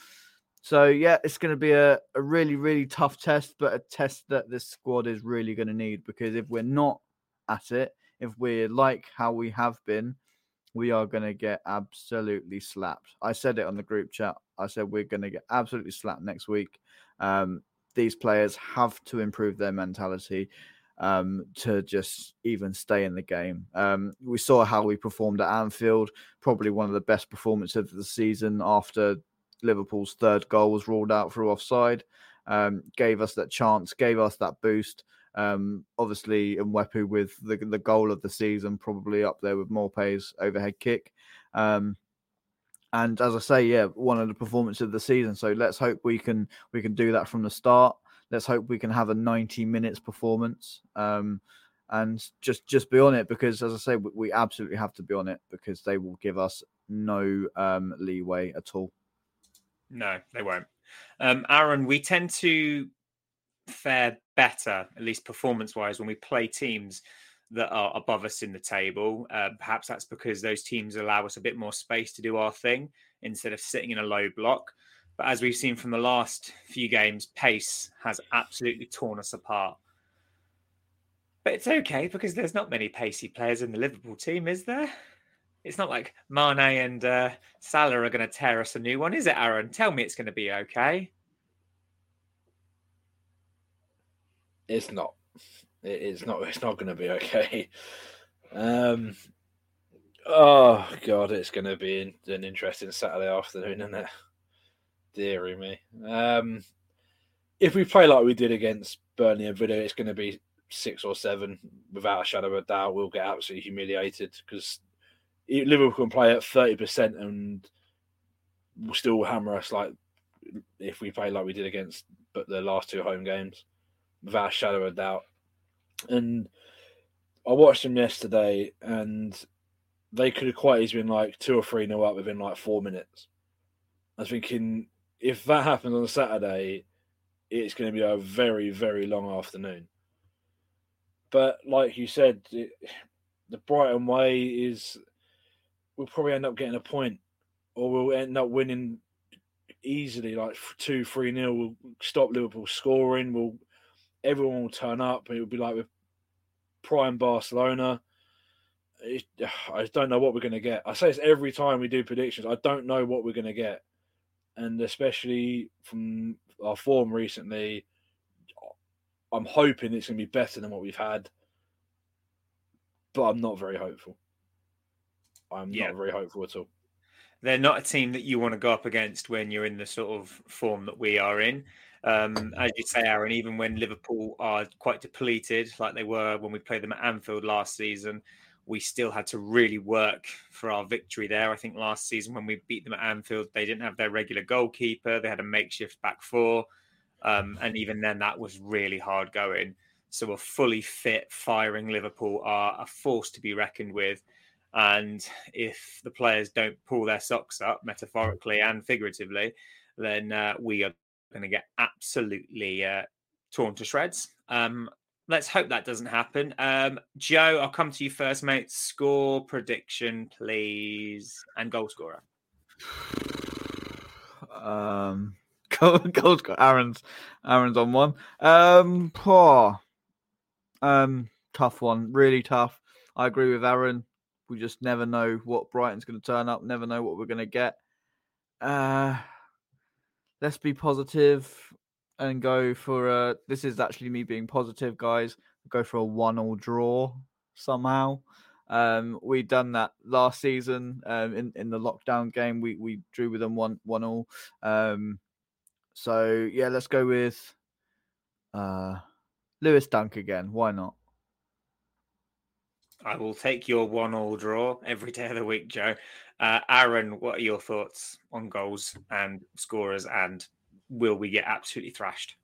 so yeah, it's going to be a, a really really tough test, but a test that this squad is really going to need because if we're not at it, if we're like how we have been, we are going to get absolutely slapped. I said it on the group chat. I said we're going to get absolutely slapped next week. Um, these players have to improve their mentality um, to just even stay in the game. Um, we saw how we performed at Anfield, probably one of the best performances of the season after Liverpool's third goal was ruled out through offside. Um, gave us that chance, gave us that boost. Um, obviously, Mwepu with the the goal of the season, probably up there with Maupay's overhead kick. Um, and as I say, yeah, one of the performances of the season. So let's hope we can we can do that from the start. Let's hope we can have a 90 minutes performance. Um, and just just be on it because, as I say, we, we absolutely have to be on it because they will give us no um, leeway at all. No, they won't. Um, Aaron, we tend to fare better, at least performance wise, when we play teams that are above us in the table. Uh, perhaps that's because those teams allow us a bit more space to do our thing instead of sitting in a low block. But as we've seen from the last few games, pace has absolutely torn us apart. But it's okay because there's not many pacey players in the Liverpool team, is there? It's not like Mane and uh, Salah are going to tear us a new one, is it, Aaron? Tell me it's going to be okay. It's not. It's not. It's not going to be okay. Um. Oh God, it's going to be an interesting Saturday afternoon, isn't it? Deary me. Um. If we play like we did against Burnley and Villa, it's going to be six or seven without a shadow of a doubt. We'll get absolutely humiliated because Liverpool can play at thirty percent and will still hammer us like if we play like we did against but the last two home games, without a shadow of doubt. And I watched them yesterday, and they could have quite easily been like two or three nil up within like four minutes. I was thinking if that happens on Saturday, it's going to be a very very long afternoon. But like you said, it, the Brighton way is we'll probably end up getting a point, or we'll end up winning easily, like two, three nil. We'll stop Liverpool scoring. We'll everyone will turn up. And It will be like with prime Barcelona. It, I don't know what we're going to get. I say this every time we do predictions. I don't know what we're going to get, and especially from our form recently, I'm hoping it's going to be better than what we've had, but I'm not very hopeful. I'm yeah. not very hopeful at all. They're not a team that you want to go up against when you're in the sort of form that we are in. Um, as you say, Aaron, even when Liverpool are quite depleted, like they were when we played them at Anfield last season, we still had to really work for our victory there. I think last season when we beat them at Anfield, they didn't have their regular goalkeeper, they had a makeshift back four. Um, and even then, that was really hard going. So, a fully fit, firing Liverpool are a force to be reckoned with. And if the players don't pull their socks up, metaphorically and figuratively, then uh, we are going to get absolutely uh, torn to shreds. Um, let's hope that doesn't happen. Um, Joe, I'll come to you first, mate. Score prediction, please, and goal scorer. Um, goals got Aaron's Aaron's on one. Um, poor. Um, tough one, really tough. I agree with Aaron. We just never know what Brighton's going to turn up. Never know what we're going to get. Uh, let's be positive and go for a. This is actually me being positive, guys. Go for a one-all draw somehow. Um, we done that last season um, in in the lockdown game. We we drew with them one one all. Um, so yeah, let's go with uh, Lewis Dunk again. Why not? I will take your one all draw every day of the week, Joe. Uh, Aaron, what are your thoughts on goals and scorers, and will we get absolutely thrashed?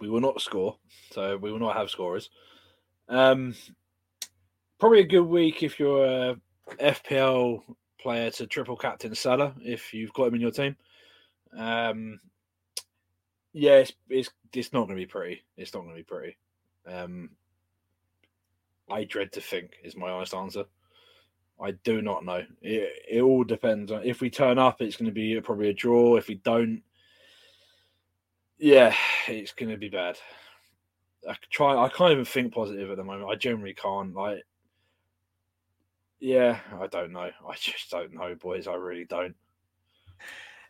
We will not score, so we will not have scorers. Um, probably a good week if you're a FPL player to triple captain Salah if you've got him in your team. Um, yeah, it's, it's, it's not going to be pretty. It's not going to be pretty. Um, I dread to think is my honest answer. I do not know. It, it all depends on if we turn up, it's going to be probably a draw. If we don't, yeah, it's going to be bad. I try. I can't even think positive at the moment. I generally can't. Like, yeah, I don't know. I just don't know, boys. I really don't.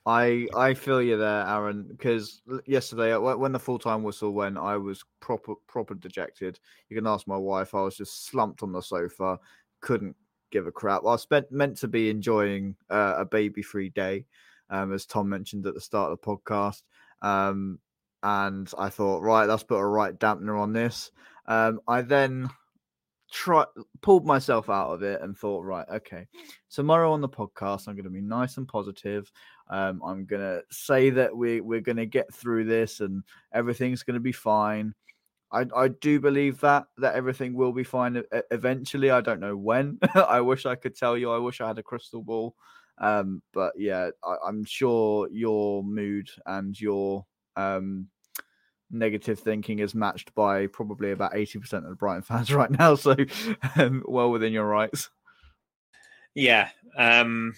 I I feel you there, Aaron. Because yesterday, uh, when the full time whistle went, I was proper proper dejected. You can ask my wife. I was just slumped on the sofa, couldn't give a crap. I spent meant to be enjoying uh, a baby free day, um, as Tom mentioned at the start of the podcast. Um, and I thought, right, let's put a right dampener on this. Um, I then try pulled myself out of it and thought, right, okay, tomorrow on the podcast, I'm going to be nice and positive. Um, I'm going to say that we we're going to get through this and everything's going to be fine. I, I do believe that that everything will be fine eventually. I don't know when. I wish I could tell you. I wish I had a crystal ball. Um, but yeah, I, am sure your mood and your um, negative thinking is matched by probably about 80% of the Brighton fans right now. So um, well within your rights. Yeah. Um,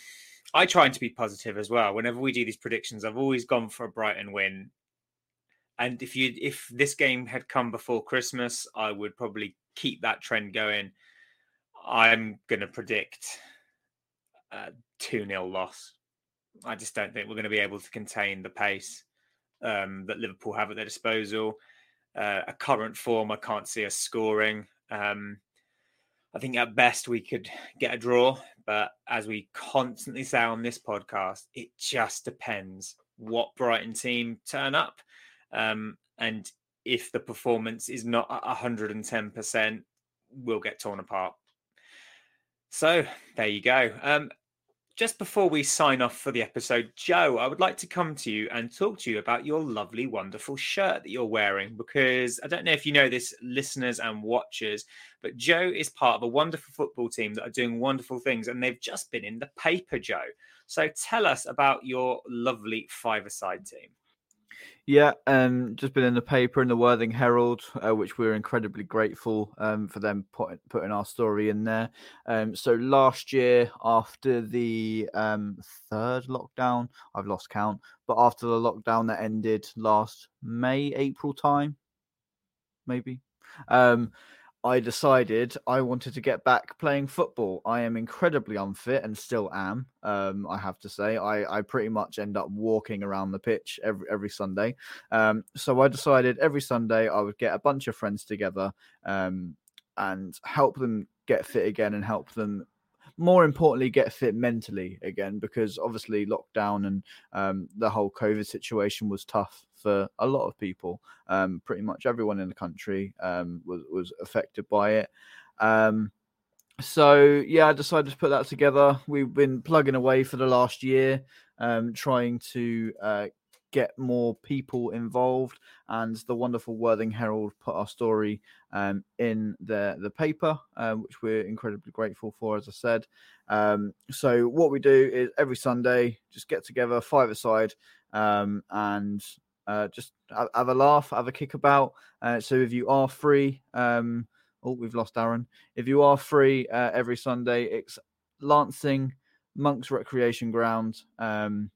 I try to be positive as well. Whenever we do these predictions, I've always gone for a Brighton win. And if you if this game had come before Christmas, I would probably keep that trend going. I'm going to predict a 2 0 loss. I just don't think we're going to be able to contain the pace um, that Liverpool have at their disposal. Uh, a current form, I can't see us scoring. Um, I think at best we could get a draw, but as we constantly say on this podcast, it just depends what Brighton team turn up. Um, and if the performance is not 110%, we'll get torn apart. So there you go. Um, just before we sign off for the episode, Joe, I would like to come to you and talk to you about your lovely, wonderful shirt that you're wearing. Because I don't know if you know this, listeners and watchers, but Joe is part of a wonderful football team that are doing wonderful things, and they've just been in the paper, Joe. So tell us about your lovely five-a-side team. Yeah, um, just been in the paper in the Worthing Herald, uh, which we're incredibly grateful um, for them put, putting our story in there. Um, so last year, after the um, third lockdown, I've lost count, but after the lockdown that ended last May, April time, maybe. I decided I wanted to get back playing football. I am incredibly unfit and still am. Um, I have to say, I, I pretty much end up walking around the pitch every every Sunday. Um, so I decided every Sunday I would get a bunch of friends together um, and help them get fit again and help them more importantly get fit mentally again because obviously lockdown and um, the whole covid situation was tough for a lot of people. Um, pretty much everyone in the country um, was was affected by it. Um, so yeah, I decided to put that together. We've been plugging away for the last year, um, trying to uh, get more people involved. And the wonderful Worthing Herald put our story um, in the the paper, um, which we're incredibly grateful for, as I said. Um, so what we do is every Sunday, just get together, five aside, um, and uh, just have a laugh, have a kick about. Uh, so if you are free, um, oh, we've lost Aaron. If you are free uh, every Sunday, it's Lancing Monks Recreation Ground, um,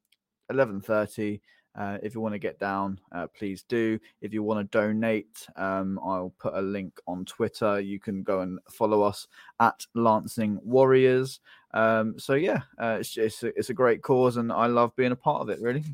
eleven thirty. Uh, if you want to get down, uh, please do. If you want to donate, um, I'll put a link on Twitter. You can go and follow us at Lancing Warriors. Um, so yeah, uh, it's, it's, it's a great cause, and I love being a part of it. Really.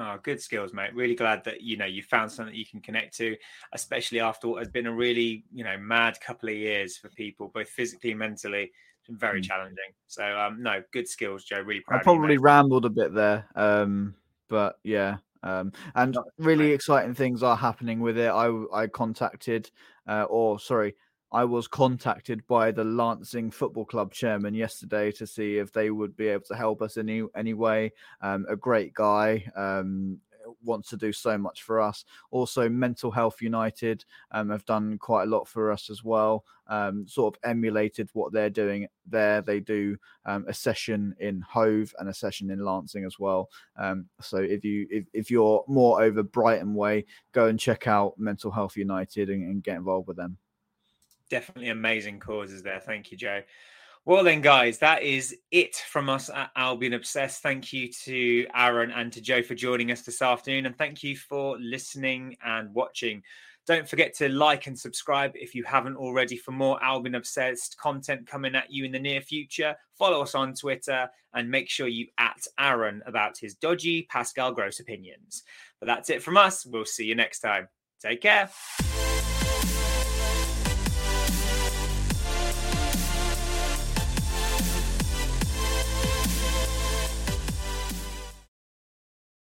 Oh, good skills, mate. Really glad that you know you found something that you can connect to, especially after what has been a really you know mad couple of years for people, both physically and mentally. It's been very mm. challenging. So um, no, good skills, Joe. Really proud. I probably you, rambled a bit there, um, but yeah. Um, and really exciting things are happening with it. I I contacted, uh, or sorry, I was contacted by the Lancing Football Club chairman yesterday to see if they would be able to help us in any, any way. Um, a great guy. Um, wants to do so much for us. Also, Mental Health United um, have done quite a lot for us as well. Um, sort of emulated what they're doing there. They do um, a session in Hove and a session in Lancing as well. Um, so if you if, if you're more over Brighton way, go and check out Mental Health United and, and get involved with them definitely amazing causes there. Thank you, Joe. Well, then, guys, that is it from us at Albion Obsessed. Thank you to Aaron and to Joe for joining us this afternoon. And thank you for listening and watching. Don't forget to like and subscribe if you haven't already for more Albion Obsessed content coming at you in the near future. Follow us on Twitter and make sure you at Aaron about his dodgy Pascal Gross opinions. But that's it from us. We'll see you next time. Take care.